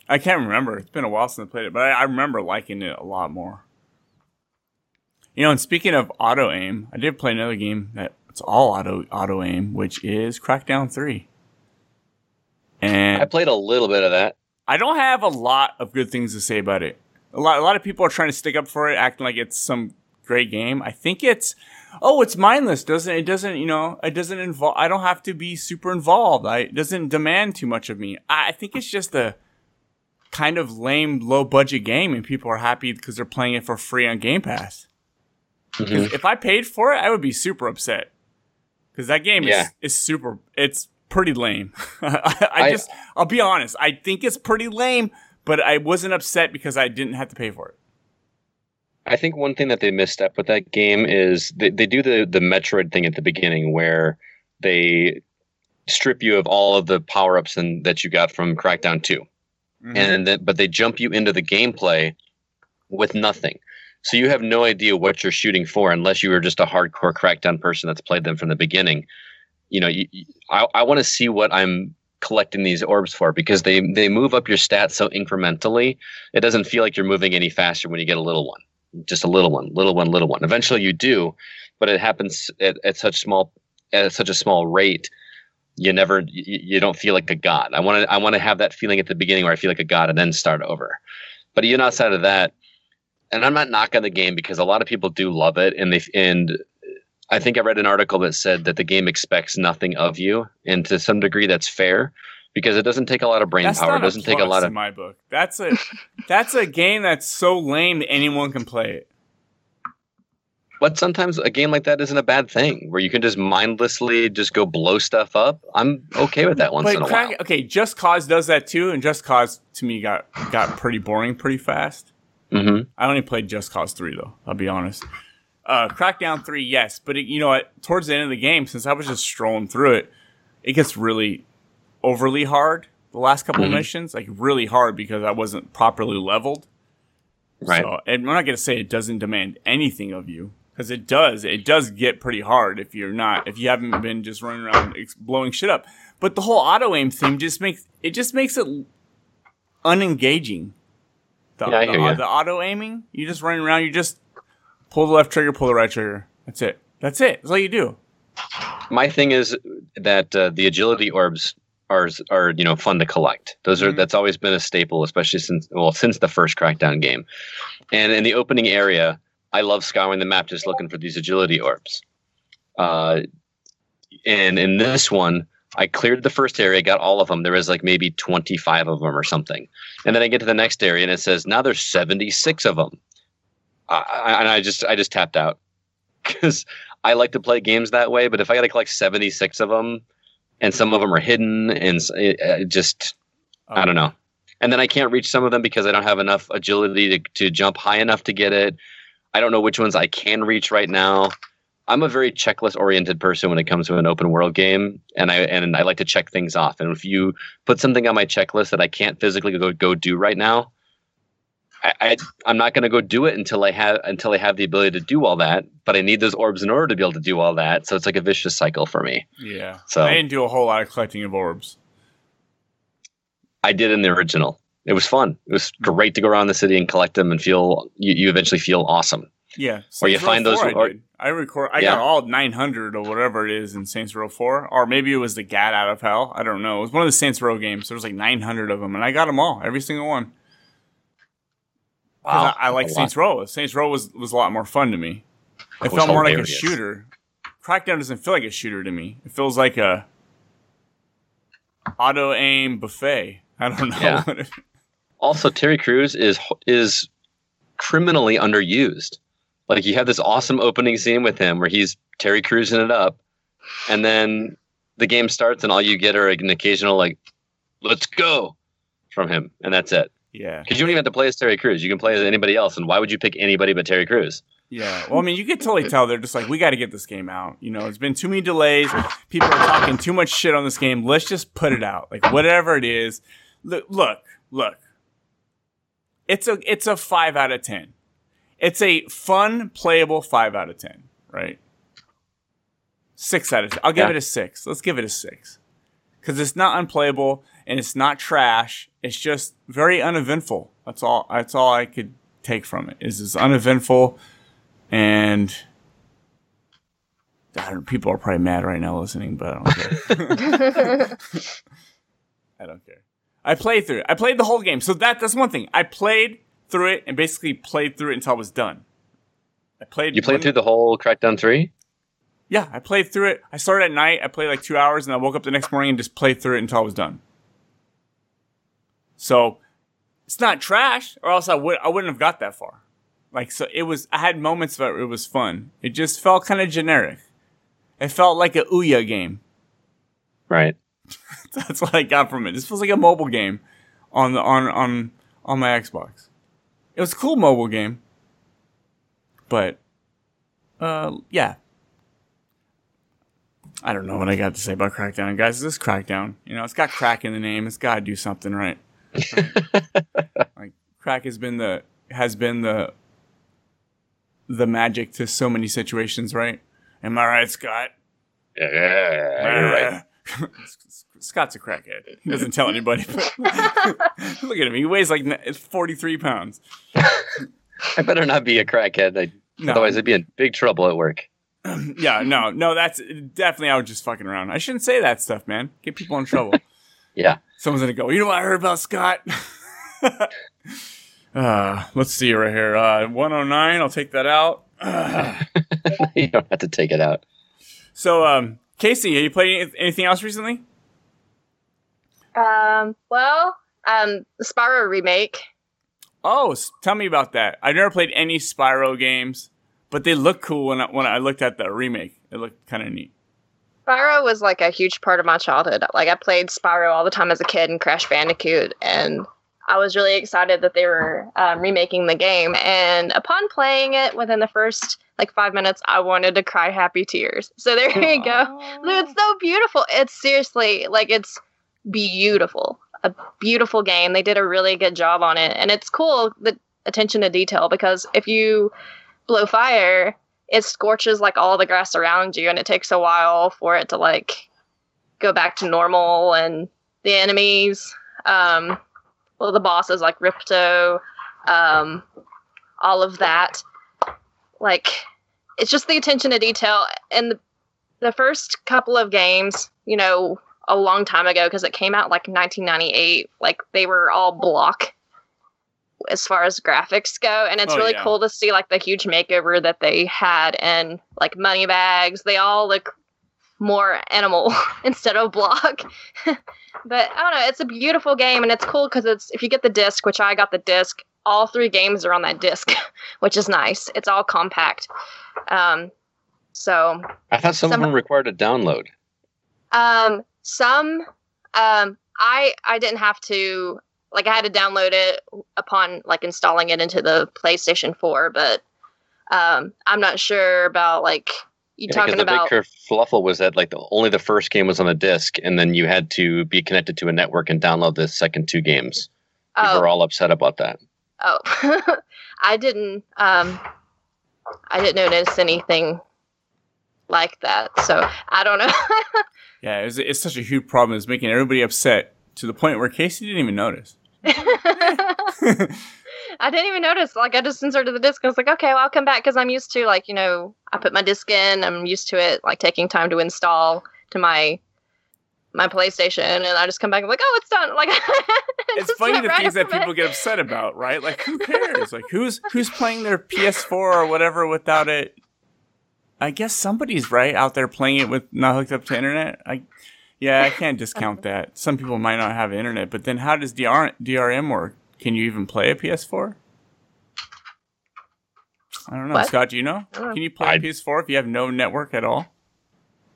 I can't remember. It's been a while since I played it, but I, I remember liking it a lot more. You know, and speaking of auto aim, I did play another game that it's all auto auto aim, which is Crackdown Three. And I played a little bit of that. I don't have a lot of good things to say about it. A lot, a lot of people are trying to stick up for it, acting like it's some great game. I think it's oh, it's mindless. Doesn't it? Doesn't you know? It doesn't involve. I don't have to be super involved. I it doesn't demand too much of me. I, I think it's just a kind of lame, low budget game, and people are happy because they're playing it for free on Game Pass. Mhm. If I paid for it, I would be super upset because that game Yeah. is is super. It's pretty lame. I, I I- just, I'll be honest. I think it's pretty lame, but I wasn't upset because I didn't have to pay for it. I think one thing that they misstep with that game is they, they do the the Metroid thing at the beginning where they strip you of all of the power ups and that you got from Crackdown 2 mm-hmm. and then but they jump you into the gameplay with nothing. So you have no idea what you're shooting for unless you are just a hardcore Crackdown person that's played them from the beginning. You know, you, I I want to see what I'm collecting these orbs for because they they move up your stats so incrementally. It doesn't feel like you're moving any faster when you get a little one, just a little one, little one, little one. Eventually you do, but it happens at, at such small at such a small rate. You never you, you don't feel like a god. I want to I want to have that feeling at the beginning where I feel like a god and then start over. But even outside of that, and I'm not knocking the game because a lot of people do love it, and they and I think I read an article that said that the game expects nothing of you, and to some degree that's fair because it doesn't take a lot of brain That's power. It doesn't take a lot of my book. That's a that's a game that's so lame anyone can play it. But sometimes a game like that isn't a bad thing, where you can just mindlessly just go blow stuff up. I'm okay with that once but in a crack, while. okay, Just Cause does that too, and Just Cause to me got got pretty boring pretty fast. Mm-hmm. I only played Just Cause three though. I'll be honest. Uh, Crackdown three, yes, but it, you know what? Towards the end of the game, since I was just strolling through it, it gets really overly hard. The last couple Mhm. of missions, like really hard because I wasn't properly leveled. Right. So, and I'm not gonna say it doesn't demand anything of you because it does. It does get pretty hard if you're not if you haven't been just running around ex- blowing shit up. But the whole auto aim thing just makes it just makes it unengaging. The, Yeah, the, the auto aiming, you just running around. You just pull the left trigger, pull the right trigger. That's it. That's it. That's all you do. My thing is that uh, the agility orbs are are you know fun to collect. Those are Mhm. that's always been a staple, especially since well since the first Crackdown game. And in the opening area, I love scouring the map just looking for these agility orbs. Uh, and in this one, I cleared the first area, got all of them. There was like maybe 25 of them or something. And then I get to the next area and it says now there's 76 of them. I, and I just I just tapped out because I like to play games that way. But if I got to collect 76 of them and some of them are hidden and it, uh, it just I don't know. And then I can't reach some of them because I don't have enough agility to, to jump high enough to get it. I don't know which ones I can reach right now. I'm a very checklist oriented person when it comes to an open world game, and I and I like to check things off. And if you put something on my checklist that I can't physically go go do right now, I, I I'm not going to go do it until I have until I have the ability to do all that. But I need those orbs in order to be able to do all that. So it's like a vicious cycle for me. Yeah. So- I didn't do a whole lot of collecting of orbs. I did in the original. It was fun. It was great to go around the city and collect them and feel you, you eventually feel awesome. Yeah. Or you Row find those I, or- I record. I Yeah. got all 900 or whatever it is in Saints Row 4, or maybe it was the Gat out of Hell. I don't know. It was one of the Saints Row games. There was like 900 of them, and I got them all, every single one. Wow, I, I like lot. Saints Row. Saints Row was was a lot more fun to me. It felt more like a shooter. Crackdown doesn't feel like a shooter to me. It feels like a auto aim buffet. I don't know. Yeah. Also, Terry Crews is is criminally underused. Like you have this awesome opening scene with him where he's Terry cruising it up, and then the game starts and all you get are an occasional like, "Let's go," from him, and that's it. yeah. Because you don't even have to play as Terry Crews. You can play as anybody else, and why would you pick anybody but Terry Crews? Yeah. Well, I mean, you could totally tell they're just like, we got to get this game out. You know, it's been too many delays. People are talking too much shit on this game. Let's just put it out. Like whatever it is. Look, look, look. It's a it's a five out of ten. It's a fun, playable five out of ten. Right. Six out of ten. I'll give Yeah. it a six. Let's give it a six. Because it's not unplayable and it's not trash. It's just very uneventful. That's all. That's all I could take from it. Is it's uneventful, and I don't, people are probably mad right now listening, but I don't care. I don't care. I played through it. I played the whole game. So that that's one thing. I played through it and basically played through it until I was done. I played. You played one- through the whole Crackdown three. Yeah, I played through it. I started at night. I played like two hours, and I woke up the next morning and just played through it until I was done. So it's not trash, or else I would I wouldn't have got that far. Like so, it was. I had moments where it was fun. It just felt kind of generic. It felt like a Ouya game. Right. That's what I got from it. This feels like a mobile game on the on on on my Xbox. It was a cool mobile game, but uh, yeah. I don't know what I got to say about Crackdown, guys. This is Crackdown. You know, it's got crack in the name. It's got to do something right. like crack has been the has been the the magic to so many situations, right? Am I right, Scott? Yeah, you're right. Scott's a crackhead. He doesn't tell anybody. But look at him. He weighs like n- 43 pounds. I better not be a crackhead. I, No. Otherwise, I'd be in big trouble at work. yeah, no, no, that's definitely I was just fucking around. I shouldn't say that stuff, man. Get people in trouble. Yeah. Someone's gonna go, you know what I heard about Scott? uh, let's see right here. Uh, 109, I'll take that out. you don't have to take it out. So, um, Casey, have you played anything else recently? Um, well, um, the Spyro remake. Oh, tell me about that. I've never played any Spyro games, but they look cool when I, when I looked at the remake. It looked kind of neat. Spyro was like a huge part of my childhood. Like I played Spyro all the time as a kid and Crash Bandicoot, and I was really excited that they were um, remaking the game. And upon playing it, within the first like five minutes, I wanted to cry happy tears. So there you go. It's so beautiful. It's seriously like it's beautiful. A beautiful game. They did a really good job on it, and it's cool the attention to detail because if you blow fire, it scorches like all the grass around you, and it takes a while for it to like go back to normal. And the enemies, um, well, the bosses like Ripto, um, all of that, like it's just the attention to detail and the, the first couple of games, you know, a long time ago because it came out like 1998. Like they were all block as far as graphics go, and it's Oh, really yeah. cool to see like the huge makeover that they had and like money bags. They all look more animal instead of block. but I don't know. It's a beautiful game, and it's cool because it's if you get the disc, which I got the disc. All three games are on that disc, which is nice. It's all compact. Um, so I thought some, Some- of them required a download. um, some, um, I I didn't have to like I had to download it upon like installing it into the PlayStation 4, but um, I'm not sure about like you Yeah, talking the about. The big kerfluffle was that like the, only the first game was on the disc, and then you had to be connected to a network and download the second two games. People oh, were all upset about that. oh, I didn't. Um, I didn't notice anything like that, so I don't know. Yeah, it's, it's such a huge problem. It's making everybody upset to the point where Casey didn't even notice. I didn't even notice. Like, I just inserted the disc. I was like, okay, well, I'll come back because I'm used to, like, you know, I put my disc in. I'm used to it, like, taking time to install to my my PlayStation, and I just come back and like, oh, it's done. Like, it's funny the right things that it. people get upset about, right? Like, who cares? like, who's who's playing their PS4 or whatever without it? I guess somebody's right out there playing it with not hooked up to internet. I, yeah, I can't discount that. Some people might not have internet, but then how does DR, DRM work? Can you even play a PS4? I don't know, What? Scott. Do you know? I. Can you play a I- PS4 if you have no network at all?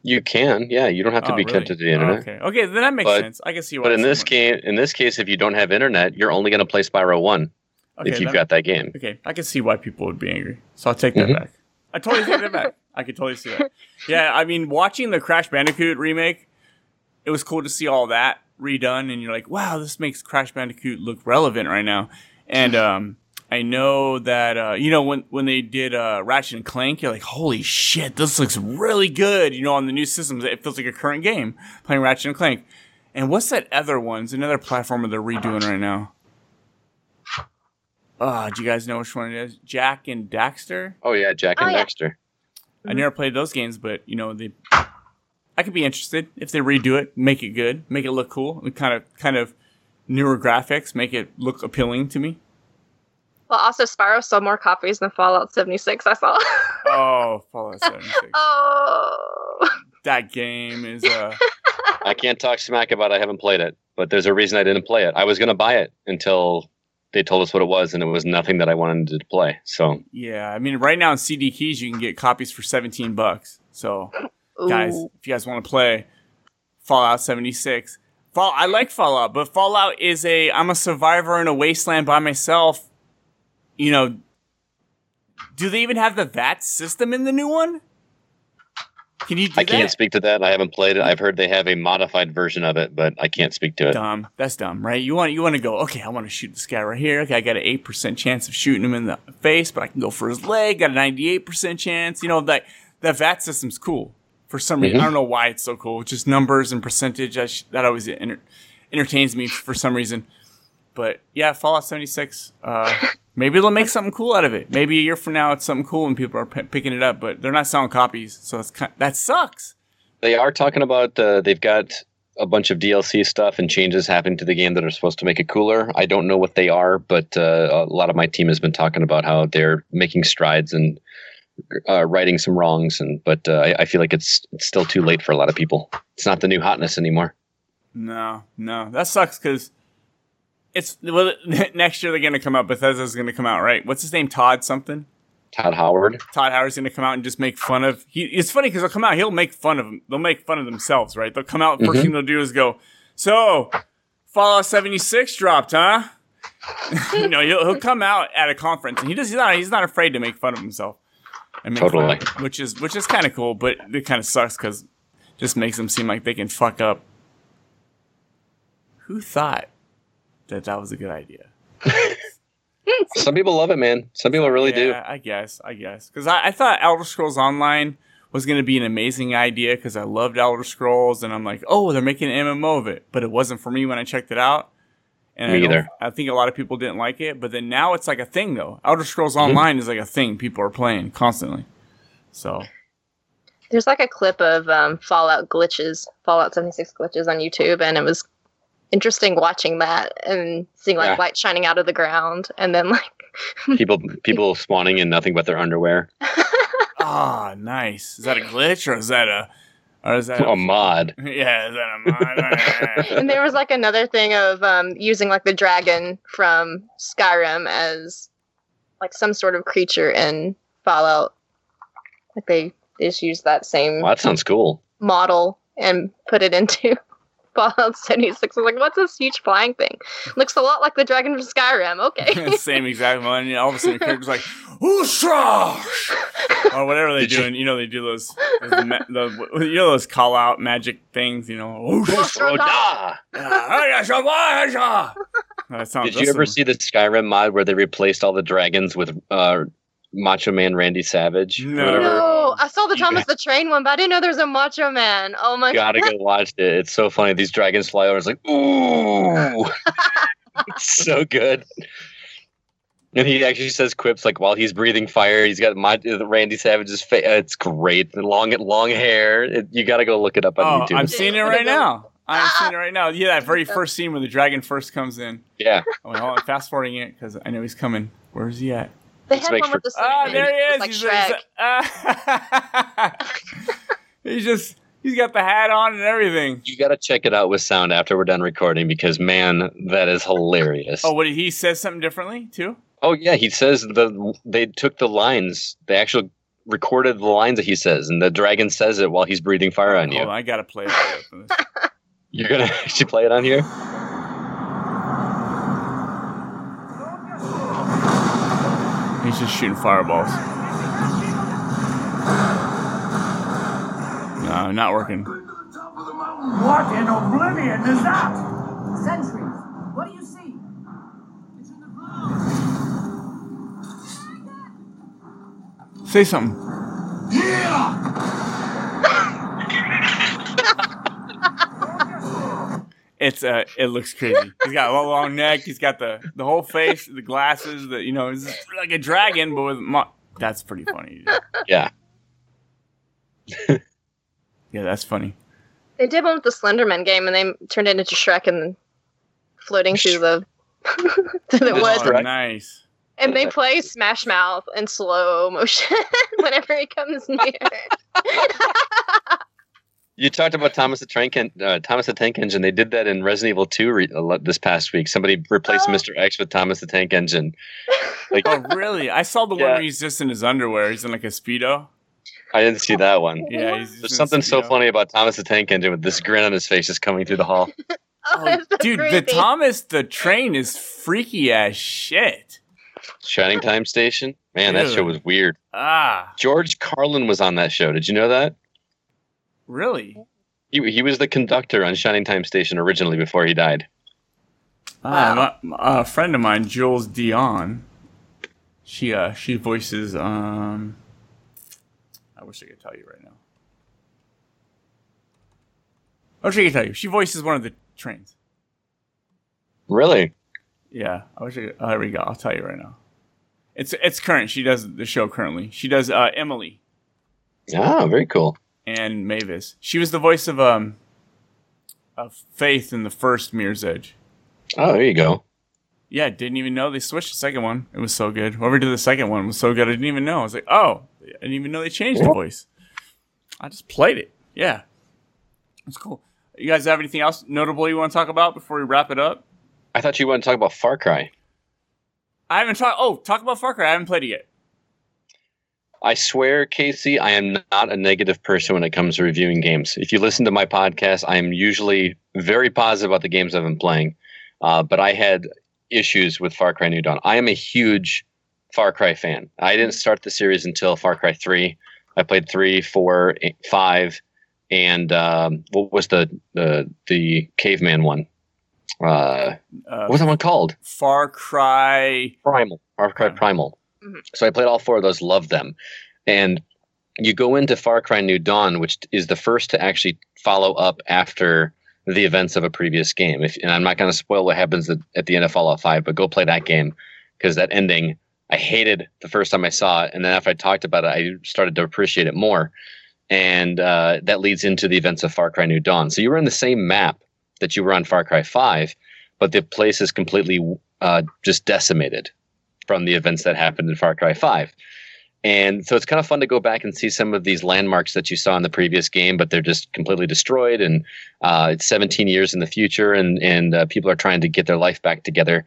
You can, yeah. You don't have to Oh, be really? connected to the internet. Okay, okay, then that makes But- sense. I can see why. But in this someone- game, in this case, if you don't have internet, you're only going to play Spyro One Okay, if you've that- got that game. Okay, I can see why people would be angry. So I'll take that Mhm. back. I totally take that back. I could totally see that. Yeah, I mean, watching the Crash Bandicoot remake, it was cool to see all that redone, and you're like, wow, this makes Crash Bandicoot look relevant right now. And um, I know that uh, you know when when they did uh, Ratchet and Clank, you're like, holy shit, this looks really good. You know, on the new systems, it feels like a current game playing Ratchet and Clank. And what's that other one? It's another platformer they're redoing right now. Uh, do you guys know which one it is? Jak and Daxter? Oh yeah, Jak Oh, and yeah. Dexter. I never played those games, but you know they. I could be interested if they redo it, make it good, make it look cool, and kind of kind of newer graphics, make it look appealing to me. Well, also Spyro sold more copies than Fallout 76. I saw. Oh, Fallout 76. oh. That game is uh I can't talk smack about. it. I haven't played it, but there's a reason I didn't play it. I was gonna buy it until they told us what it was, and it was nothing that I wanted to play. So yeah. I mean, right now in CD keys you can get copies for 17 bucks. So, guys, Ooh. if you guys want to play Fallout 76, Fall I like Fallout, but Fallout is a I'm a survivor in a wasteland by myself. You know, do they even have the VAT system in the new one? Can you do I that? can't speak to that. I haven't played it. I've heard they have a modified version of it, but I can't speak to it. dumb. That's dumb, right? You want you want to go. Okay, I want to shoot this guy right here. Okay, I got an eight percent chance of shooting him in the face, but I can go for his leg. Got a ninety eight percent chance. You know that that VAT system's cool for some reason. Mhm. I don't know why it's so cool. Just numbers and percentage. I sh- that always enter- entertains me for some reason. But yeah, Fallout seventy six. Uh, maybe they'll make something cool out of it. Maybe a year from now, it's something cool and people are p- picking it up. But they're not selling copies, so it's kind that sucks. They are talking about uh, they've got a bunch of DLC stuff and changes happening to the game that are supposed to make it cooler. I don't know what they are, but uh, a lot of my team has been talking about how they're making strides and uh, righting some wrongs. And but uh, I, I feel like it's, it's still too late for a lot of people. It's not the new hotness anymore. No, no, that sucks because it's well next year they're gonna come out. Bethesda's gonna come out, right? What's his name? Todd something. Todd Howard. Todd Howard's gonna come out and just make fun of. He, it's funny because they'll come out. He'll make fun of them. They'll make fun of themselves, right? They'll come out. 1st Mhm. thing they'll do is go, "So, Fallout 76 dropped, huh?" you know, he'll, he'll come out at a conference and he does. He's not. He's not afraid to make fun of himself. Fun of- Totally. which is which is kind of cool, but it kind of sucks because just makes them seem like they can fuck up. Who thought that that was a good idea? Some people love it, man. Some people really do. I guess. I guess because I, I thought Elder Scrolls Online was going to be an amazing idea because I loved Elder Scrolls, and I'm like, oh, they're making an MMO of it, but it wasn't for me when I checked it out. And Me I either. I think a lot of people didn't like it, but then now it's like a thing though. Elder Scrolls Mm-hmm. Online is like a thing people are playing constantly. So There's like a clip of um, Fallout glitches, Fallout 76 glitches on YouTube, and it was interesting watching that and seeing like Yeah. light shining out of the ground, and then like People people spawning in nothing but their underwear. ah, nice. Is that a glitch or is that a or is that A mod. yeah? Is that a mod? and there was like another thing of um, using like the dragon from Skyrim as like some sort of creature in Fallout. Like they, they just used that same Well, that sounds cool. model and put it into Fallout 76. I was like, what's this huge flying thing? Looks a lot like the dragon from Skyrim. Okay. Same exact one. And all of a sudden, your character's like, "Oostra!" or whatever they Did do. you- And you know, they do those, those ma- the, you know, those call out magic things. You know, "Oostra!" Oda! That sounds. Did you ever see the Skyrim mod where they replaced all the dragons with uh, Macho Man Randy Savage? No. no, I saw the Thomas the Train one, but I didn't know there was a Macho Man. Oh my God. Gotta go watch it. It's so funny. These dragons fly over. It's like, ooh, it's so good. And he actually says quips like while he's breathing fire, he's got my Randy Savage's face. Uh, it's great. The long, long hair. It, you got to go look it up on Oh, YouTube. I'm seeing it right now. I'm ah! seeing it right now. Yeah, that very first scene where the dragon first comes in. yeah, Oh, wait, hold on, fast forwarding it because I know he's coming. Where is he at? They Let's had one sure- with the Ah, Slytherin. there he is. was he's, like Shrek. he's, he's just he's got the hat on and everything. you got to check it out with sound after we're done recording because man, that is hilarious. Oh, what did he say something differently too? Oh yeah, he says the they took the lines, they actually recorded the lines that he says, and the dragon says it while he's breathing fire on you. Hold on, I gotta play it. You're gonna actually play it on here? He's just shooting fireballs. No, not working. What in oblivion is that? Sentries, what do you see? Say something. It's uh, it looks crazy. He's got a long, long neck. He's got the the whole face, the glasses. The you know, he's like a dragon, but with mo- that's pretty funny. Yeah. Yeah, that's funny. They did one with the Slenderman game, and they turned it into Shrek and floating through the through the woods. Oh, nice. And they play Smash Mouth in slow motion whenever he comes near. You talked about Thomas the Tank En- uh, Thomas the Tank Engine. They did that in Resident Evil 2 re- this past week. Somebody replaced Oh. Mr. X with Thomas the Tank Engine. Like Oh, really? I saw the one where he's just in his underwear. He's in like a speedo. I didn't see that one. Yeah, he's just There's something so funny about Thomas the Tank Engine with this grin on his face just coming through the hall. Oh, that's so Dude, the. Thomas the Train is freaky as shit. Shining Time Station. Man, that show was weird. Ah, George Carlin was on that show. Did you know that? Really? He, he was the conductor on Shining Time Station originally before he died. Ah, my- a friend of mine, Jules de Jongh. She uh she voices um. I wish I could tell you right now. I wish I could tell you. She voices one of the trains. Really? Yeah, I wish I could. Oh, there we go. I'll tell you right now. It's it's current. She does the show currently. She does uh, Emily Ah, very cool. And Mavis. She was the voice of um of Faith in the first Mirror's Edge. Oh, there you go. Yeah, didn't even know they switched the second one. It was so good. Whoever did the second one was so good. I didn't even know. I was like, oh, I didn't even know they changed the voice. I just played it. Yeah, it's cool. You guys have anything else notable you want to talk about before we wrap it up? I thought you wanted to talk about Far Cry. I haven't talked. Oh, talk about Far Cry. I haven't played it yet. I swear, Casey, I am not a negative person when it comes to reviewing games. If you listen to my podcast, I am usually very positive about the games I've been playing. Uh, but I had issues with Far Cry New Dawn. I am a huge Far Cry fan. I didn't start the series until Far Cry 3. I played 3, 4, 5, and um, what was the, the, the caveman one? Uh, Uh, what was that one called? Far Cry. Primal. Far Cry Primal. So I played all four of those, loved them. And you go into Far Cry New Dawn, which is the first to actually follow up after the events of a previous game. If, and I'm not going to spoil what happens at, at the end of Fallout 5, but go play that game because that ending I hated the first time I saw it. And then after I talked about it, I started to appreciate it more. And uh, that leads into the events of Far Cry New Dawn. So you were in the same map that you were on Far Cry 5, but the place is completely uh, just decimated from the events that happened in Far Cry 5. And so it's kind of fun to go back and see some of these landmarks that you saw in the previous game, but they're just completely destroyed. And uh, it's 17 years in the future, and and uh, people are trying to get their life back together.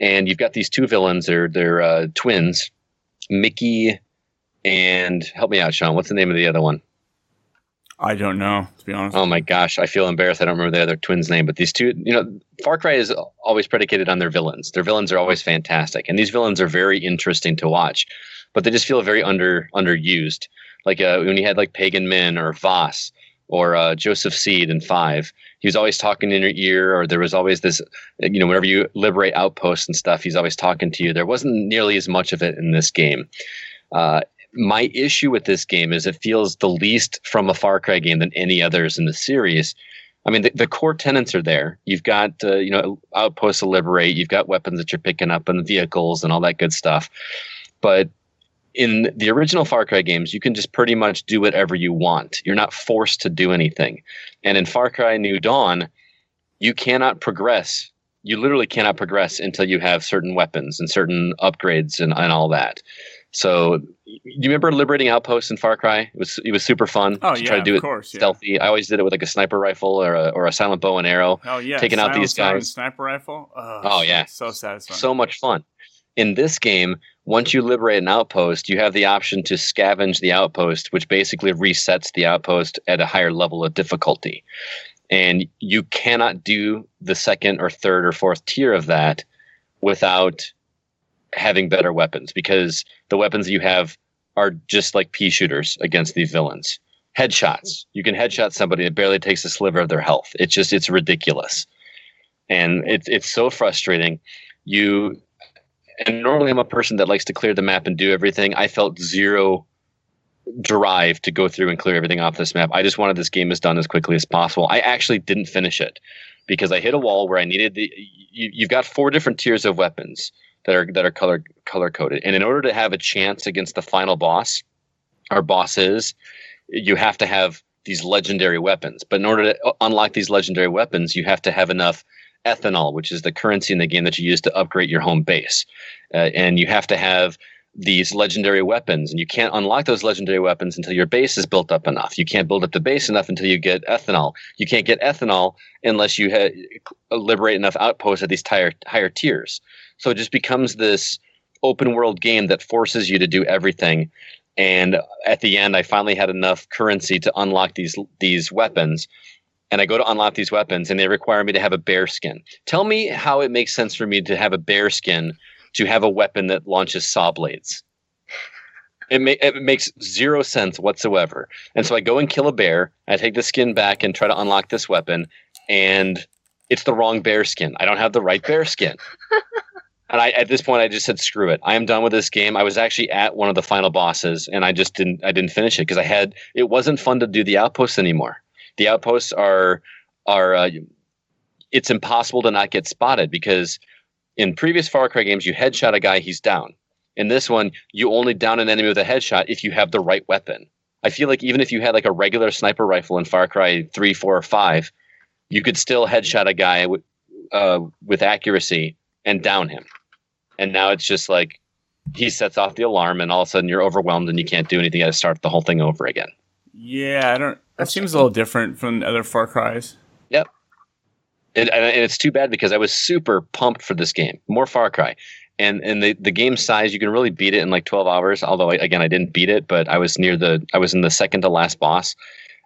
And you've got these two villains; they're they're uh, twins, Mickey and help me out, Sean. What's the name of the other one? I don't know, to be honest. Oh my gosh, I feel embarrassed. I don't remember the other twin's name, but these two, you know, Far Cry is always predicated on their villains. Their villains are always fantastic, and these villains are very interesting to watch, but they just feel very under underused. Like uh, when you had like Pagan Min or Vaas or uh, Joseph Seed in Five, he was always talking in your ear, or there was always this, you know, whenever you liberate outposts and stuff, he's always talking to you. There wasn't nearly as much of it in this game. Uh, my issue with this game is it feels the least from a Far Cry game than any others in the series. I mean, the, the core tenants are there. You've got, uh, you know, outposts to liberate. You've got weapons that you're picking up and vehicles and all that good stuff. But in the original Far Cry games, you can just pretty much do whatever you want. You're not forced to do anything. And in Far Cry New Dawn, you cannot progress. You literally cannot progress until you have certain weapons and certain upgrades and, and all that. So, do you remember liberating outposts in Far Cry? It was it was super fun Oh, to yeah, try to do of it course, yeah. stealthy. I always did it with like a sniper rifle or a, or a silent bow and arrow. Oh yeah, taking out these guys. Sniper rifle. Oh, Oh, yeah. so satisfying. So much fun. In this game, once you liberate an outpost, you have the option to scavenge the outpost, which basically resets the outpost at a higher level of difficulty. And you cannot do the second or third or fourth tier of that without having better weapons because the weapons you have are just like pea shooters against these villains. Headshots. You can headshot somebody that barely takes a sliver of their health. It's just it's ridiculous. And it's it's so frustrating. You and normally I'm a person that likes to clear the map and do everything. I felt zero drive to go through and clear everything off this map. I just wanted this game as done as quickly as possible. I actually didn't finish it because I hit a wall where I needed the. You, you've got four different tiers of weapons that are that are color color coded, and in order to have a chance against the final boss, our bosses, you have to have these legendary weapons. But in order to unlock these legendary weapons, you have to have enough ethanol, which is the currency in the game that you use to upgrade your home base. Uh, and you have to have these legendary weapons, and you can't unlock those legendary weapons until your base is built up enough. You can't build up the base enough until you get ethanol. You can't get ethanol unless you ha- liberate enough outposts at these higher higher tiers. So it just becomes this open world game that forces you to do everything. And at the end, I finally had enough currency to unlock these these weapons. And I go to unlock these weapons, and they require me to have a bear skin. Tell me how it makes sense for me to have a bear skin to have a weapon that launches saw blades. It, ma- it makes zero sense whatsoever. And so I go and kill a bear. I take the skin back and try to unlock this weapon, and it's the wrong bear skin. I don't have the right bear skin. and I at this point I just said screw it. I am done with this game. I was actually at one of the final bosses, and I just didn't I didn't finish it because I had it wasn't fun to do the outposts anymore. The outposts are are uh, it's impossible to not get spotted because in previous Far Cry games, you headshot a guy, he's down. In this one, you only down an enemy with a headshot if you have the right weapon. I feel like even if you had like a regular sniper rifle in Far Cry 3, 4, or 5, you could still headshot a guy with, uh, with accuracy and down him. And now it's just like he sets off the alarm, and all of a sudden you're overwhelmed and you can't do anything. You got to start the whole thing over again. Yeah, I don't. That seems a little different from other Far Cries. And, and it's too bad because I was super pumped for this game, more Far Cry, and and the the game size you can really beat it in like 12 hours. Although again, I didn't beat it, but I was near the I was in the second to last boss,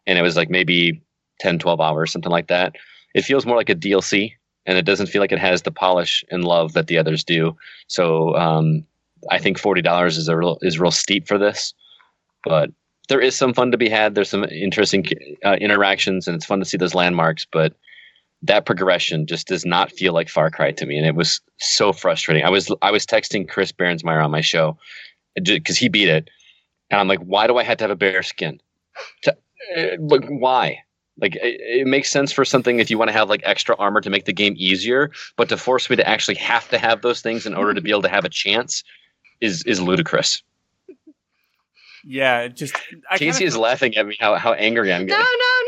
and it was like maybe 10, 12 hours, something like that. It feels more like a DLC, and it doesn't feel like it has the polish and love that the others do. So um, I think forty dollars is a real is real steep for this, but there is some fun to be had. There's some interesting uh, interactions, and it's fun to see those landmarks, but that progression just does not feel like Far Cry to me, and it was so frustrating. I was I was texting Chris Behrensmeyer on my show because he beat it, and I'm like, why do I have to have a bear skin? To, uh, like why? Like it, it, makes sense for something if you want to have like extra armor to make the game easier, but to force me to actually have to have those things in order to be able to have a chance is is ludicrous. Yeah, just I Casey is laughing at me how how angry I'm getting. No, no, no.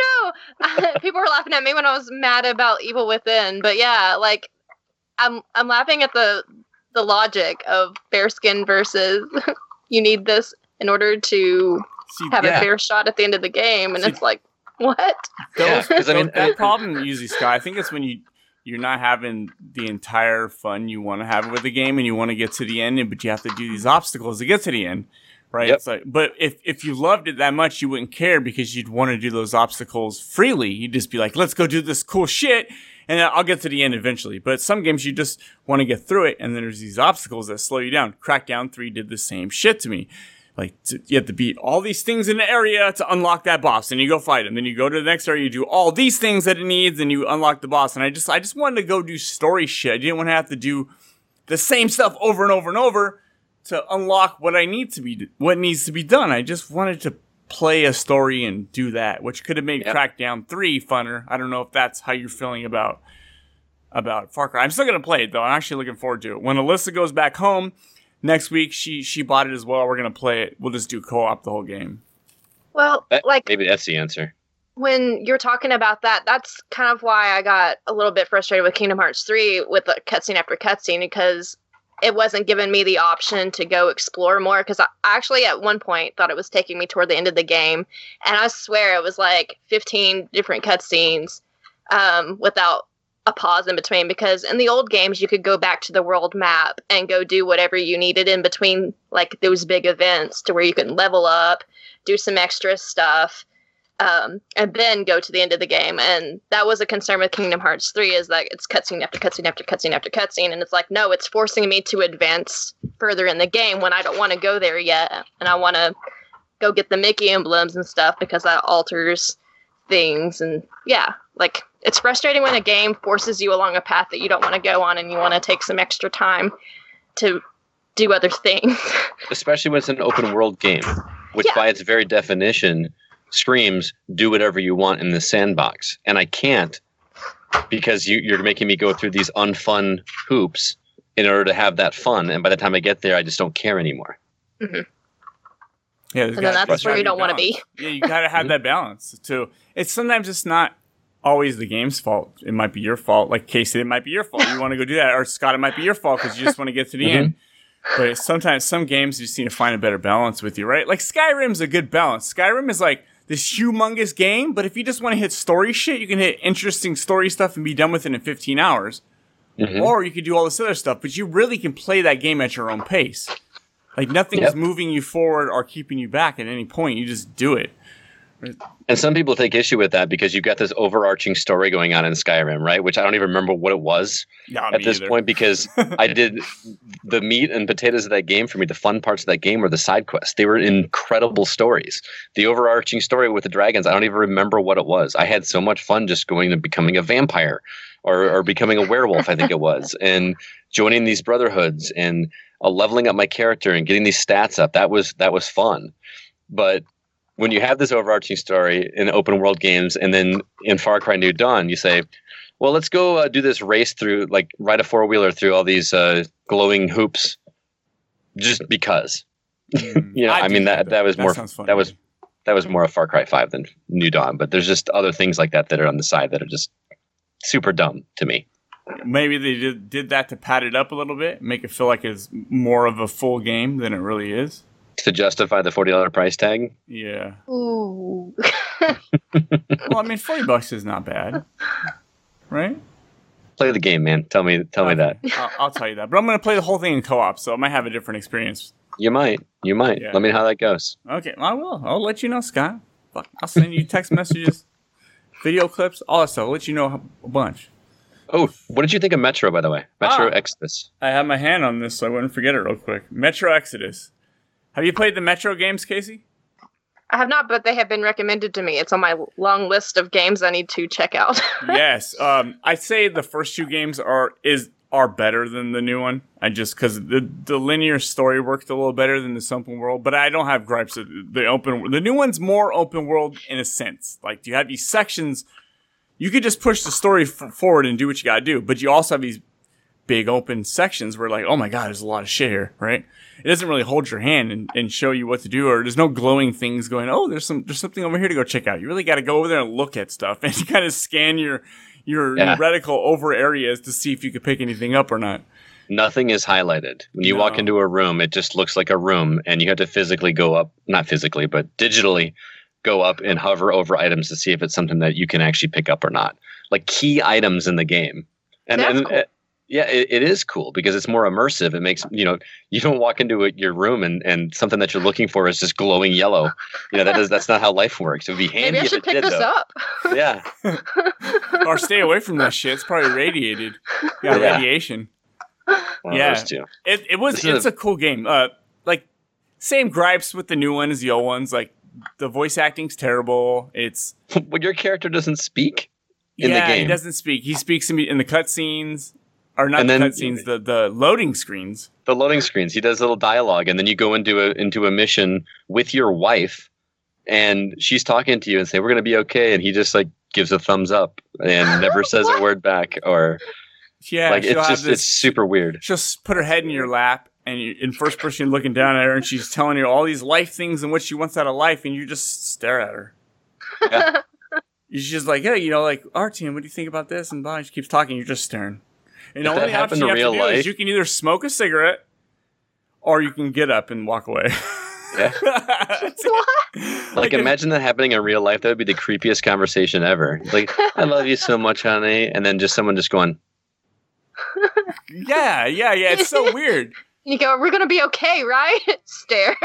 People were laughing at me when I was mad about Evil Within, but yeah, like I'm I'm laughing at the the logic of bearskin versus you need this in order to See, have yeah. a fair shot at the end of the game, and See, it's like what? Those, yeah, I mean that problem usually, Scott. I think it's when you you're not having the entire fun you want to have with the game, and you want to get to the end, but you have to do these obstacles to get to the end right? Yep. So, but if if you loved it that much, you wouldn't care because you'd want to do those obstacles freely. You'd just be like, "Let's go do this cool shit," and I'll get to the end eventually. But some games you just want to get through it, and then there's these obstacles that slow you down. Crackdown Three did the same shit to me. Like to, you have to beat all these things in the area to unlock that boss, and you go fight him. Then you go to the next area, you do all these things that it needs, and you unlock the boss. And I just I just wanted to go do story shit. I didn't want to have to do the same stuff over and over and over to unlock what I need to be what needs to be done. I just wanted to play a story and do that, which could have made yep. Crackdown 3 funner. I don't know if that's how you're feeling about about Far Cry. I'm still gonna play it though. I'm actually looking forward to it. When Alyssa goes back home next week, she she bought it as well. We're gonna play it. We'll just do co-op the whole game. Well, like maybe that's the answer. When you're talking about that, that's kind of why I got a little bit frustrated with Kingdom Hearts 3 with the cutscene after cutscene because it wasn't giving me the option to go explore more because I actually at one point thought it was taking me toward the end of the game, and I swear it was like 15 different cutscenes um, without a pause in between. Because in the old games, you could go back to the world map and go do whatever you needed in between, like those big events, to where you can level up, do some extra stuff um, and then go to the end of the game. And that was a concern with Kingdom Hearts 3 is that it's cutscene after cutscene after cutscene after cutscene. And it's like, no, it's forcing me to advance further in the game when I don't want to go there yet. And I want to go get the Mickey emblems and stuff because that alters things. And yeah, like it's frustrating when a game forces you along a path that you don't want to go on and you want to take some extra time to do other things. Especially when it's an open world game, which yeah. by its very definition screams, do whatever you want in the sandbox. And I can't because you, you're making me go through these unfun hoops in order to have that fun. And by the time I get there, I just don't care anymore. Mm-hmm. Yeah, and then that's where you don't want to be. yeah, you gotta have that balance too. It's sometimes it's not always the game's fault. It might be your fault. Like Casey, it might be your fault. You want to go do that, or Scott, it might be your fault because you just want to get to the Mhm. end. But sometimes some games you just need to find a better balance with you, right? Like Skyrim's a good balance. Skyrim is like this humongous game, but if you just want to hit story shit, you can hit interesting story stuff and be done with it in 15 hours. Mhm. Or you could do all this other stuff, but you really can play that game at your own pace. Like nothing's Yep. moving you forward or keeping you back at any point. You just do it. And some people take issue with that because you've got this overarching story going on in Skyrim, right? Which I don't even remember what it was Not at this either. point because I did the meat and potatoes of that game for me. The fun parts of that game were the side quests. They were incredible stories. The overarching story with the dragons, I don't even remember what it was. I had so much fun just going and becoming a vampire or, or becoming a werewolf, I think it was, and joining these brotherhoods and uh, leveling up my character and getting these stats up. That was that was fun. But when you have this overarching story in open world games, and then in Far Cry New Dawn, you say, "Well, let's go uh, do this race through, like, ride a four wheeler through all these uh, glowing hoops, just because." you know, I'd I mean that, that that was That more that was that was more of Far Cry Five than New Dawn. But there's just other things like that that are on the side that are just super dumb to me. Maybe they did, did that to pad it up a little bit, make it feel like it's more of a full game than it really is. To justify the forty dollar price tag, Yeah. Ooh. Well, I mean, 40 bucks is not bad. Right? play the game, man. Tell me, tell me that. I'll, I'll tell you that. But I'm going to play the whole thing in co op, so I might have a different experience. You might, you might. Yeah. Let me know how that goes. Okay, I will. I'll let you know, Scott. I'll send you text messages, video clips, all that stuff. I'll let you know a bunch. Oh, what did you think of Metro, by the way? Metro Ah. Exodus. I have my hand on this so I wouldn't forget it real quick. Metro Exodus. Have you played the Metro games, Casey? I have not, but they have been recommended to me. It's on my long list of games I need to check out. yes. Um, I'd say the first two games are is are better than the new one. I just because the the linear story worked a little better than this open world, but I don't have gripes. The open the new one's more open world in a sense. Like you have these sections, you could just push the story forward and do what you got to do, but you also have these big open sections where like, oh my god, there's a lot of shit here, right? It doesn't really hold your hand and, and show you what to do, or there's no glowing things going. Oh, there's some there's something over here to go check out. You really got to go over there and look at stuff and kind of scan your your Yeah. reticle over areas to see if you could pick anything up or not. Nothing is highlighted. When you walk into a room, it just looks like a room, and you have to physically go up, not physically, but digitally go up and hover over items to see if it's something that you can actually pick up or not. Like key items in the game. And, That's and cool. Eh, yeah, it, it is cool because it's more immersive. It makes, you know, you don't walk into a, your room and, and something that you're looking for is just glowing yellow. You know, that is, that's not how life works. It would be handy Maybe I if should it pick did, this though. up. Yeah. or stay away from that shit. It's probably radiated. Yeah, Yeah. radiation. One Yeah. those two. It it was This it's a, cool game. Uh, like same gripes with the new one as the old ones. Like the voice acting's terrible. It's But your character doesn't speak in yeah, the game. he doesn't speak. He speaks in, in the cutscenes, or not And the then- cutscenes, the the loading screens. the loading screens. He does a little dialogue, and then you go into a into a mission with your wife, and she's talking to you and say, "We're gonna be okay," and he just like gives a thumbs up and never says a word back, or Yeah, like it's just this- it's super weird. She'll put her head in your lap, and you, in first person you're looking down at her, and she's telling you all these life things and what she wants out of life, and you just stare at her. She's just like, hey, you know, like Artyom, what do you think about this? And blah, she keeps talking. You're just staring. And the If that only option happened you in have real to do is life- you can either smoke a cigarette, or you can get up and walk away. Yeah. what? Like, if- imagine that happening in real life. That would be the creepiest conversation ever. Like, I love you so much, honey, and then just someone just going, yeah, yeah, yeah. It's so weird. You go, we're gonna be okay, right? Stare.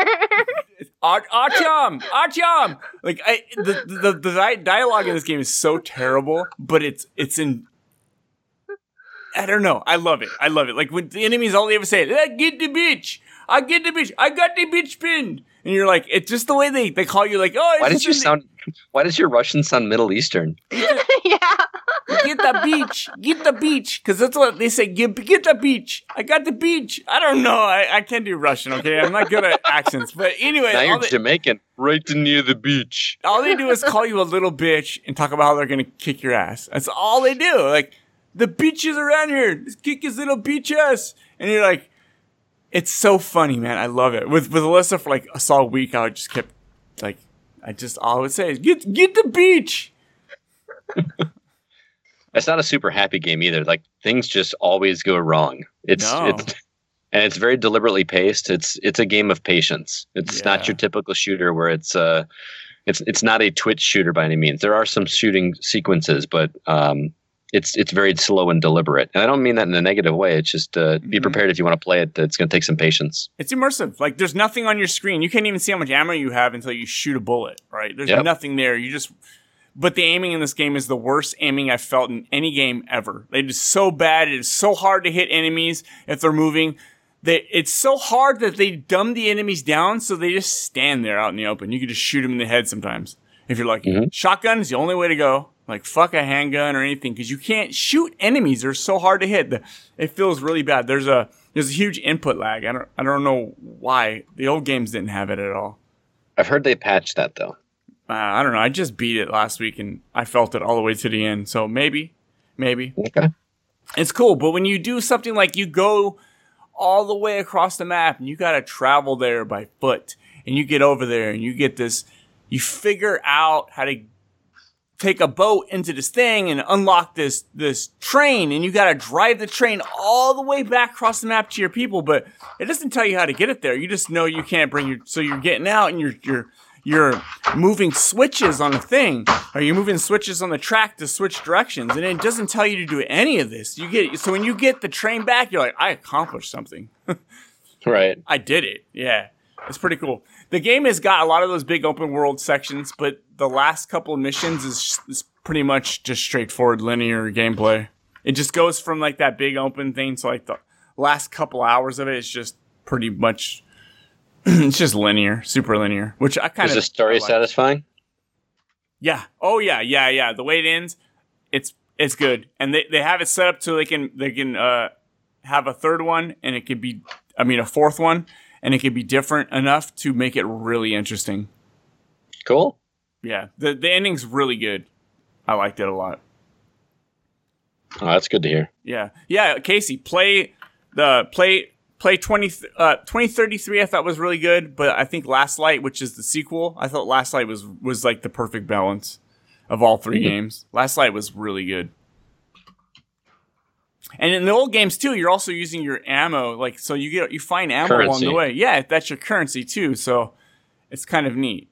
Ar- Artyom, Artyom. Like I, the, the the dialogue in this game is so terrible, but it's it's in. I don't know. I love it. I love it. Like when the enemies, all they ever say, "I get the bitch. I get the bitch. I got the bitch pinned," and you're like, it's just the way they they call you. Like, oh, "Why it's did you just sound? Why does your Russian sound Middle Eastern?" yeah. get the beach, get the beach, because that's what they say. Get get the beach. I got the beach. I don't know. I, I can't do Russian. Okay, I'm not good at accents. But anyway, now all you're they- Jamaican, right near the beach. all they do is call you a little bitch and talk about how they're gonna kick your ass. That's all they do. Like the bitches around here, just kick his little bitch ass, and you're like, it's so funny, man. I love it. With with Alyssa for like a solid week, I just kept like, I just all I would say is get get the beach. It's not a super happy game either. Like things just always go wrong. It's No. it's and it's very deliberately paced. It's it's a game of patience. It's Yeah. not your typical shooter where it's uh it's it's not a twitch shooter by any means. There are some shooting sequences, but um it's it's very slow and deliberate. And I don't mean that in a negative way. It's just uh, be Mhm. prepared if you want to play it. It's going to take some patience. It's immersive. Like there's nothing on your screen. You can't even see how much ammo you have until you shoot a bullet, right? There's Yep. nothing there. You just but the aiming in this game is the worst aiming I've felt in any game ever. It is so bad. It is so hard to hit enemies if they're moving. They, it's so hard that they dumb the enemies down so they just stand there out in the open. You can just shoot them in the head sometimes if you're lucky. Shotgun is the only way to go. Like fuck a handgun or anything because you can't shoot enemies. They're so hard to hit. The, it feels really bad. There's a there's a huge input lag. I don't I don't know why the old games didn't have it at all. I've heard they patched that though. Uh, I don't know. I just beat it last week and I felt it all the way to the end. So maybe, maybe Okay. it's cool. But when you do something like you go all the way across the map and you got to travel there by foot and you get over there and you get this, you figure out how to take a boat into this thing and unlock this this train and you got to drive the train all the way back across the map to your people but it doesn't tell you how to get it there you just know you can't bring your so you're getting out and you're you're you're moving switches on a thing or you're moving switches on the track to switch directions and it doesn't tell you to do any of this you get so when you get the train back you're like i accomplished something Right. I did it. Yeah. It's pretty cool. The game has got a lot of those big open world sections, but the last couple of missions is, is pretty much just straightforward linear gameplay. It just goes from like that big open thing to like the last couple hours of it is just pretty much it's just linear, super linear, which I kind of Is the story like. satisfying? Yeah. Oh yeah, yeah, yeah. The way it ends, it's it's good. And they, they have it set up so they can they can uh have a third one and it could be I mean a fourth one and it could be different enough to make it really interesting. Cool. Yeah. The the ending's really good. I liked it a lot. Oh, that's good to hear. Yeah. Yeah, Kacy, play the play play 20 uh 2033 I thought was really good, but I think Last Light, which is the sequel, I thought Last Light was was like the perfect balance of all 3 Mhm. games. Last Light was really good. And in the old games too, you're also using your ammo, like so you get you find ammo along the way. Yeah, that's your currency too. So it's kind of neat.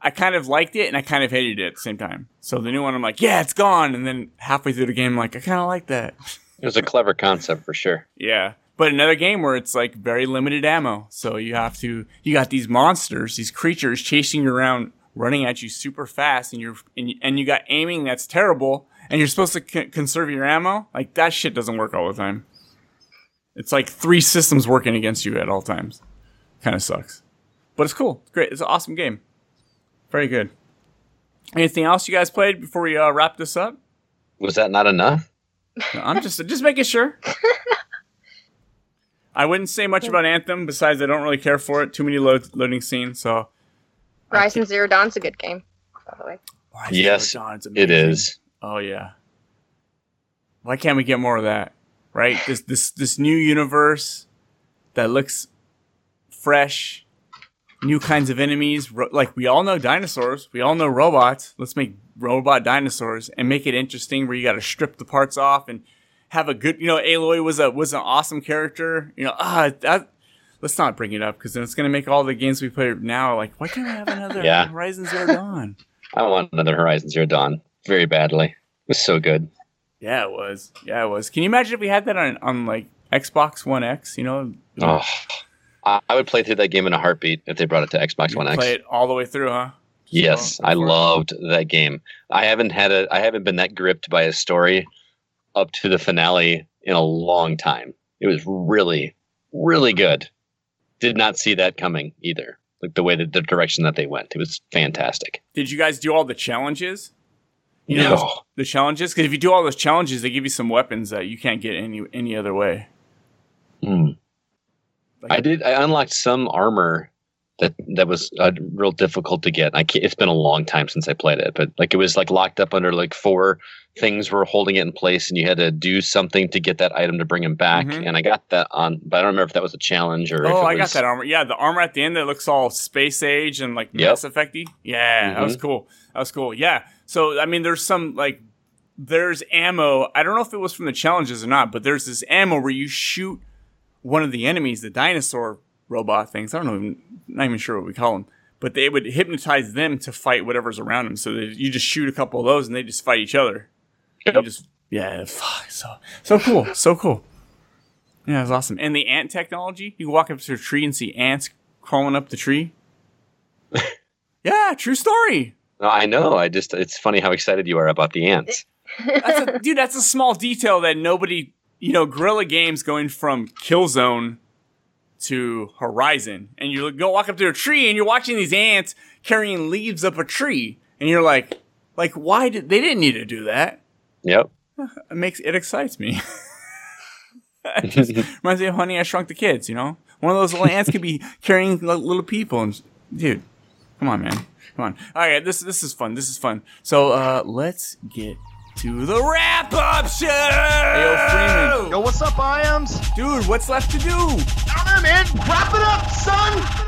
I kind of liked it and I kind of hated it at the same time. So the new one, I'm like, yeah, it's gone. And then halfway through the game, I'm like, I kind of like that. It was a clever concept for sure. Yeah. But another game where it's like very limited ammo. So you have to you got these monsters, these creatures chasing you around, running at you super fast and you're and, and you got aiming that's terrible and you're supposed to c- conserve your ammo. Like that shit doesn't work all the time. It's like three systems working against you at all times. Kind of sucks. But it's cool. It's great. It's an awesome game. Very good. Anything else you guys played before we uh, wrap this up? Was that not enough? No, I'm just just making sure. I wouldn't say much about Anthem besides I don't really care for it. Too many load, loading scenes. So Horizon Zero Dawn's a good game, by the way. yes, Dawn's it amazing. is. Oh yeah. Why can't we get more of that? Right? This this this new universe that looks fresh, new kinds of enemies. Ro- like we all know dinosaurs, we all know robots. Let's make robot dinosaurs and make it interesting. Where you got to strip the parts off and have a good. You know, Aloy was a was an awesome character. You know, ah, that. Let's not bring it up because then it's gonna make all the games we play now like, why can't we have another Yeah. Horizon Zero Dawn? I want another Horizon Zero Dawn very badly. It was so good. Yeah, it was. Yeah, it was. Can you imagine if we had that on on like Xbox One X? You know, Oh, I would play through that game in a heartbeat if they brought it to Xbox One X. play it all the way through, huh? Yes, I loved that game. I haven't had a I haven't been that gripped by a story up to the finale in a long time. It was really, really good. Did not see that coming either. Like the way that the direction that they went. It was fantastic. Did you guys do all the challenges? You know those- the challenges because if you do all those challenges, they give you some weapons that you can't get any any other way. Hmm. I did. I unlocked some armor that that was uh, real difficult to get. I can't, it's been a long time since I played it, but like it was like locked up under like four things were holding it in place, and you had to do something to get that item to bring him back. Mhm. And I got that on, but I don't remember if that was a challenge or. if Oh, I got that armor. Yeah, the armor at the end that looks all space age and like Yep. Mass Effecty. Yeah, that was Mhm. cool. That was cool. Yeah. So I mean, there's some like there's ammo. I don't know if it was from the challenges or not, but there's this ammo where you shoot one of the enemies, the dinosaur robot things. I don't know, even, not even sure what we call them, but they would hypnotize them to fight whatever's around them. So that you just shoot a couple of those and they just fight each other. You just yeah, fuck, so so cool, so cool. Yeah, it's awesome. And the ant technology, you can walk up to a tree and see ants crawling up the tree. yeah, true story. No, I know. I just it's funny how excited you are about the ants. That's a, dude, that's a small detail that nobody, you know, Guerrilla Games going from Killzone to Horizon, and you go walk up to a tree and you're watching these ants carrying leaves up a tree, and you're like, like why did they didn't need to do that? Yep. It makes it excites me. it just reminds me of Honey I Shrunk the Kids. You know, one of those little ants could be carrying little people, and dude, come on, man, come on. All right, this this is fun. This is fun. So uh, let's get to the wrap up show. Hey, yo, Freeman. Yo, what's up, Iams? Dude, what's left to do? I don't know, man. Wrap it up, son.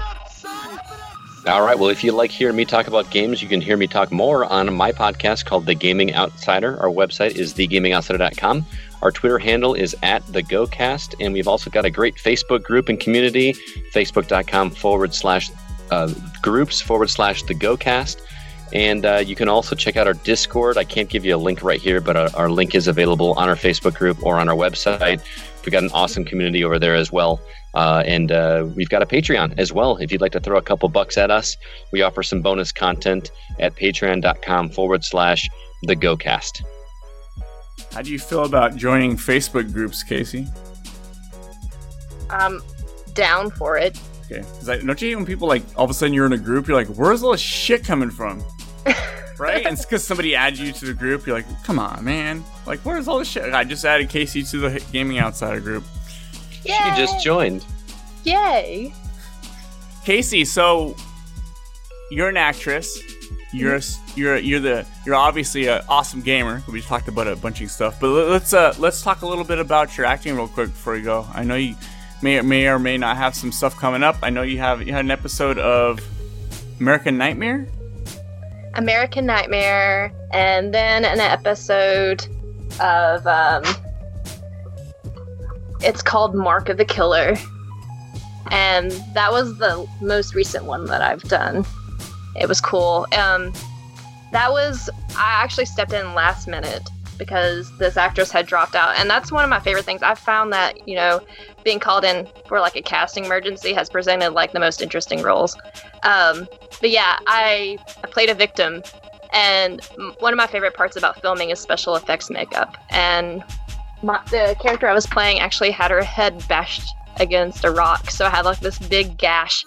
All right. Well, if you like hearing me talk about games, you can hear me talk more on my podcast called The Gaming Outsider. Our website is thegamingoutsider.com. Our Twitter handle is at the GoCast, and we've also got a great Facebook group and community, facebook.com forward slash uh, groups forward slash the GoCast. And uh, you can also check out our Discord. I can't give you a link right here, but our, our link is available on our Facebook group or on our website. We've got an awesome community over there as well. Uh, and uh, we've got a Patreon as well. If you'd like to throw a couple bucks at us, we offer some bonus content at patreon.com forward slash the GoCast. How do you feel about joining Facebook groups, Kacy? I'm down for it. Okay, 'Cause I, don't you hate when people like all of a sudden you're in a group, you're like, where's all this shit coming from? right? And it's because somebody adds you to the group. You're like, come on, man. Like, where's all this shit? I just added Kacy to the Gaming Outsider group. Yay! You just joined. Yay! Kacy, so you're an actress. You're a, you're you're the you're obviously an awesome gamer. We just talked about a bunch of stuff, but let- let's uh let's talk a little bit about your acting real quick before we go. I know you may or may or may not have some stuff coming up. I know you have you had an episode of American Nightmare. American Nightmare, and then an episode of um, it's called Mark of the Killer, and that was the most recent one that I've done. It was cool. Um, that was I actually stepped in last minute because this actress had dropped out, and that's one of my favorite things. I've found that you know being called in for like a casting emergency has presented like the most interesting roles. Um, but yeah, I, I played a victim, and one of my favorite parts about filming is special effects makeup. And my, the character I was playing actually had her head bashed against a rock, so I had like this big gash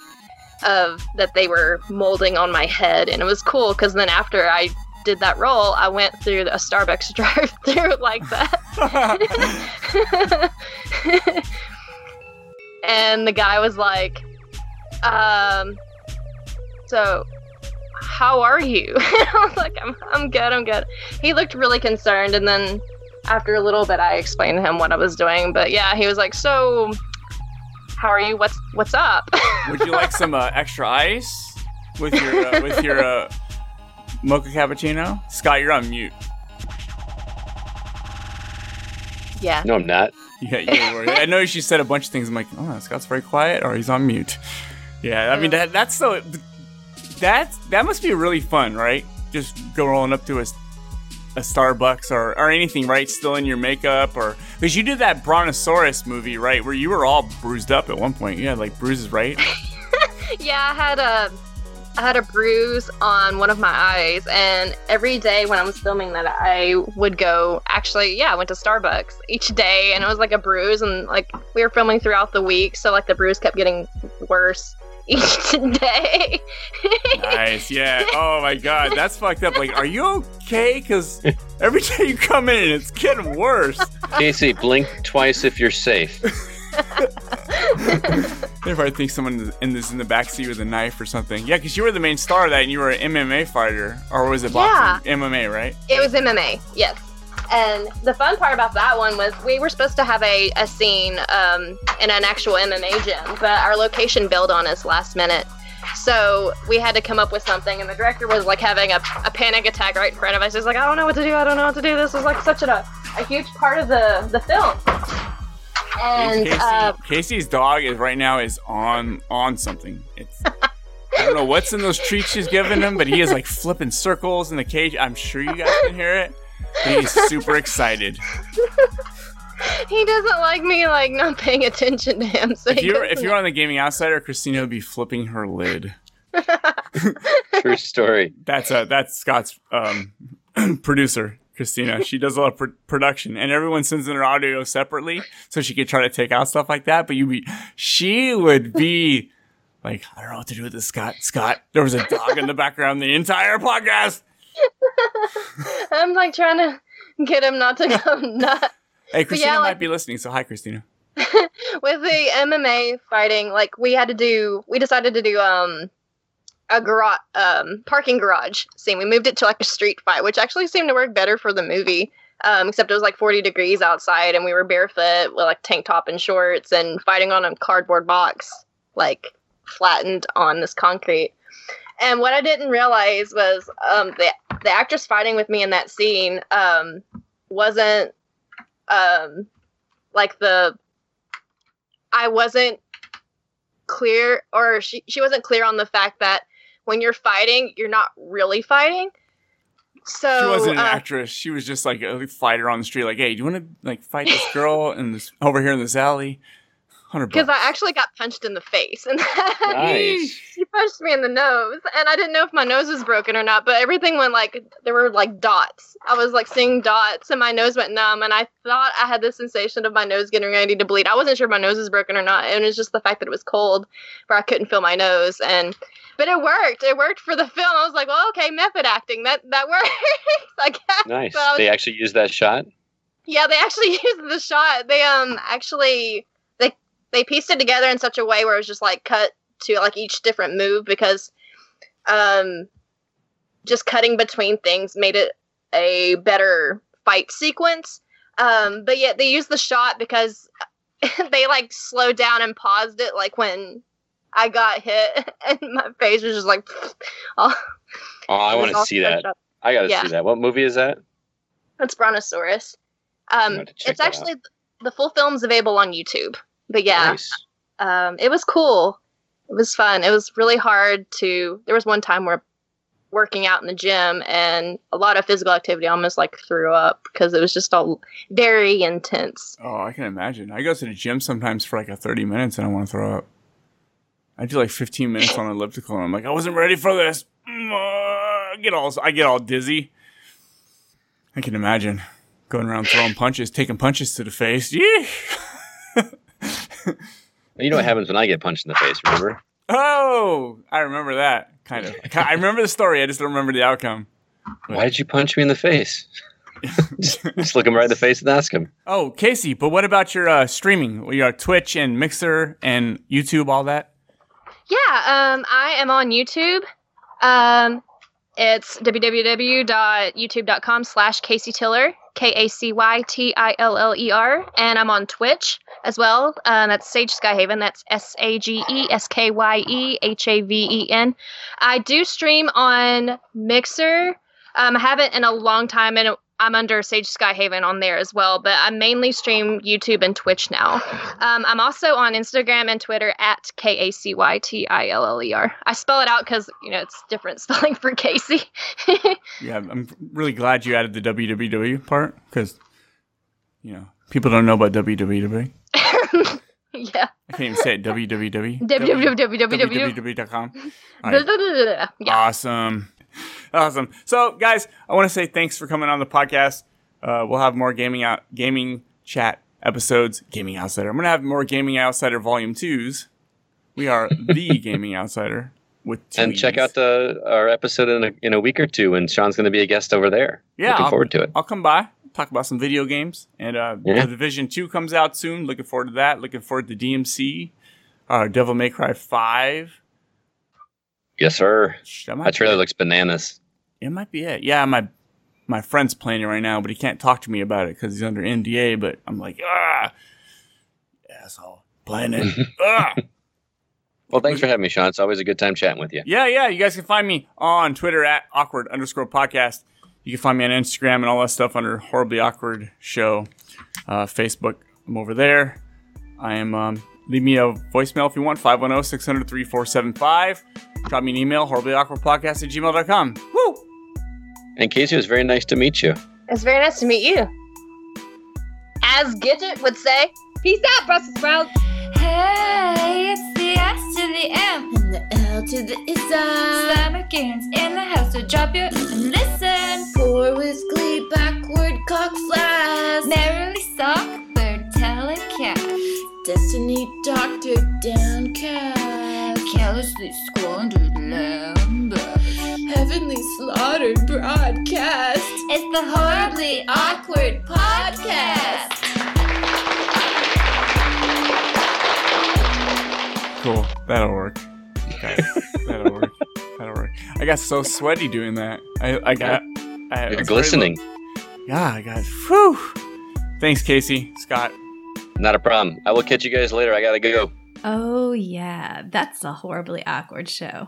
of that they were molding on my head, and it was cool because then after I did that role, I went through a Starbucks drive-through like that. and the guy was like, um, so how are you? I was like, I'm, I'm good, I'm good. He looked really concerned, and then after a little bit, I explained to him what I was doing. But yeah, he was like, so how are you? What's what's up? Would you like some uh, extra ice with your uh, with your uh, mocha cappuccino? Scott, you're on mute. yeah. No, I'm not. Yeah, you were. I know she said a bunch of things. I'm like, oh, Scott's very quiet, or he's on mute. Yeah, I mean that that's so that that must be really fun, right? Just go rolling up to a, a Starbucks or or anything, right? Still in your makeup, or because you did that Brontosaurus movie, right, where you were all bruised up at one point. You had like bruises, right? yeah, I had a I had a bruise on one of my eyes, and every day when I was filming that, I would go. Actually, yeah, I went to Starbucks each day, and it was like a bruise, and like we were filming throughout the week, so like the bruise kept getting worse each day. nice, yeah. Oh my god, that's fucked up. Like, are you okay? Because every day you come in, it's getting worse. Kacy, blink twice if you're safe. If I think someone in this in the backseat with a knife or something. Yeah, because you were the main star of that, and you were an MMA fighter, or was it boxing? Yeah. MMA, right? It was MMA, yes. And the fun part about that one was we were supposed to have a, a scene um, in an actual MMA gym, but our location bailed on us last minute. So we had to come up with something, and the director was like having a, a panic attack right in front of us. He's like, I don't know what to do. I don't know what to do. This is like such a, a huge part of the, the film. And Kacy, uh, Kacy's dog is right now is on on something. It's I don't know what's in those treats she's giving him, but he is like flipping circles in the cage. I'm sure you guys can hear it. But he's super excited. he doesn't like me like not paying attention to him. So If you're if you're on the gaming outsider, Christina would be flipping her lid. True story. That's uh that's Scott's um producer. Christina, she does a lot of pr- production, and everyone sends in her audio separately, so she could try to take out stuff like that. But you be, she would be like, I don't know what to do with this, Scott. Scott, there was a dog in the background the entire podcast. I'm like trying to get him not to go nuts. Hey, Christina yeah, might be listening, so hi, Christina. with the MMA fighting, like we had to do, we decided to do um a garage, um parking garage scene. We moved it to like a street fight, which actually seemed to work better for the movie. Um, except it was like 40 degrees outside, and we were barefoot with like tank top and shorts, and fighting on a cardboard box, like flattened on this concrete. And what I didn't realize was um, the the actress fighting with me in that scene um, wasn't um, like the I wasn't clear or she she wasn't clear on the fact that when you're fighting, you're not really fighting. So she wasn't an uh, actress. She was just like a fighter on the street. Like, hey, do you want to like fight this girl in this over here in this alley? Hundred because. I actually got punched in the face, and Nice. she punched me in the nose, and I didn't know if my nose was broken or not. But everything went like there were like dots. I was like seeing dots, and my nose went numb, and I thought I had the sensation of my nose getting ready to bleed. I wasn't sure if my nose was broken or not, and it was just the fact that it was cold, where I couldn't feel my nose, and but it worked. It worked for the film. I was like, well, okay, method acting that that works, I guess. Nice. So I was They actually used that shot. yeah, they actually used the shot. They um actually they pieced it together in such a way where it was just like cut to like each different move because um just cutting between things made it a better fight sequence. Um but yet they used the shot because they like slowed down and paused it like when I got hit and my face was just like oh, Oh, I want to see that. up. I got to Yeah. see that. What movie is that? That's Brontosaurus. Um, have to check it's that actually the full film's available on YouTube. But yeah, Nice. um, it was cool. It was fun. It was really hard to. There was one time where working out in the gym and a lot of physical activity almost like threw up because it was just all very intense. Oh, I can imagine. I go to the gym sometimes for like a 30 minutes and I want to throw up. I do like 15 minutes on elliptical and I'm like, I wasn't ready for this. Mm, uh, I get all I get all dizzy. I can imagine going around throwing punches, taking punches to the face. Yeah. You know what happens when I get punched in the face, remember? Oh, I remember that kind of. I remember the story. I just don't remember the outcome. Why did you punch me in the face? just, just look him right in the face and ask him. Oh, Kacy, but what about your uh, streaming? Your Twitch and Mixer and YouTube, all that? Yeah, um, I am on YouTube. Um, it's www.youtube.com slash Kacy Tiller, K A C Y T I L L E R. And I'm on Twitch as well. Um, that's Sage Skyehaven. That's S A G E S K Y E H A V E N. I do stream on Mixer. Um, I haven't in a long time, and I'm under Sage Skyehaven on there as well. But I mainly stream YouTube and Twitch now. Um, I'm also on Instagram and Twitter at K A C Y T I L L E R. I spell it out because you know it's different spelling for Casey. Yeah, I'm really glad you added the www part because, you know, people don't know about www. yeah. I can't even say it. www. www. www.com. All right. Yeah. Awesome. Awesome. So, guys, I want to say thanks for coming on the podcast. Uh, we'll have more gaming out, gaming chat episodes. Gaming Outsider. I'm gonna have more Gaming Outsider Volume Twos. We are the Gaming Outsider with And check out the our episode in a, in a week or two, and Sean's going to be a guest over there. Yeah, Looking I'll- forward to it. I'll come by, talk about some video games, and uh, Yeah. the Division Two comes out soon. Looking forward to that. Looking forward to DMC, uh, Devil May Cry Five. Yes, sir. That, That trailer looks bananas. It might be it. Yeah, my my friend's playing it right now, but he can't talk to me about it because he's under NDA. But I'm like, ah, asshole, playing it. ah. Well, thanks for having me, Sean. It's always a good time chatting with you. Yeah, yeah. You guys can find me on Twitter at awkward underscore podcast. You can find me on Instagram and all that stuff under horribly awkward show. Uh, Facebook, I'm over there. I am. Um, leave me a voicemail if you want 510 600 3475. Drop me an email horribly awkward podcast at gmail.com. Woo! And Kacy, it was very nice to meet you. It's very nice to meet you. As Gidget would say, peace out, Brussels sprouts. Hey, it's the S to the M and the L to the Isa. Slammer Gaines in the house, so drop your and listen. Poor with glee, backward cock flash. Merrily sock, bird telecast. Destiny doctor downcast. Carelessly squandered lamb. Heavenly slaughtered broadcast. It's the horribly awkward podcast. Cool. That'll work. Okay. That'll work. That'll work. I got so sweaty doing that. I, I got. I, You're glistening. very low- Yeah, I got. Whew. Thanks, Kacy. Scott. Not a problem. I will catch you guys later. I gotta go. Oh, yeah. That's a horribly awkward show.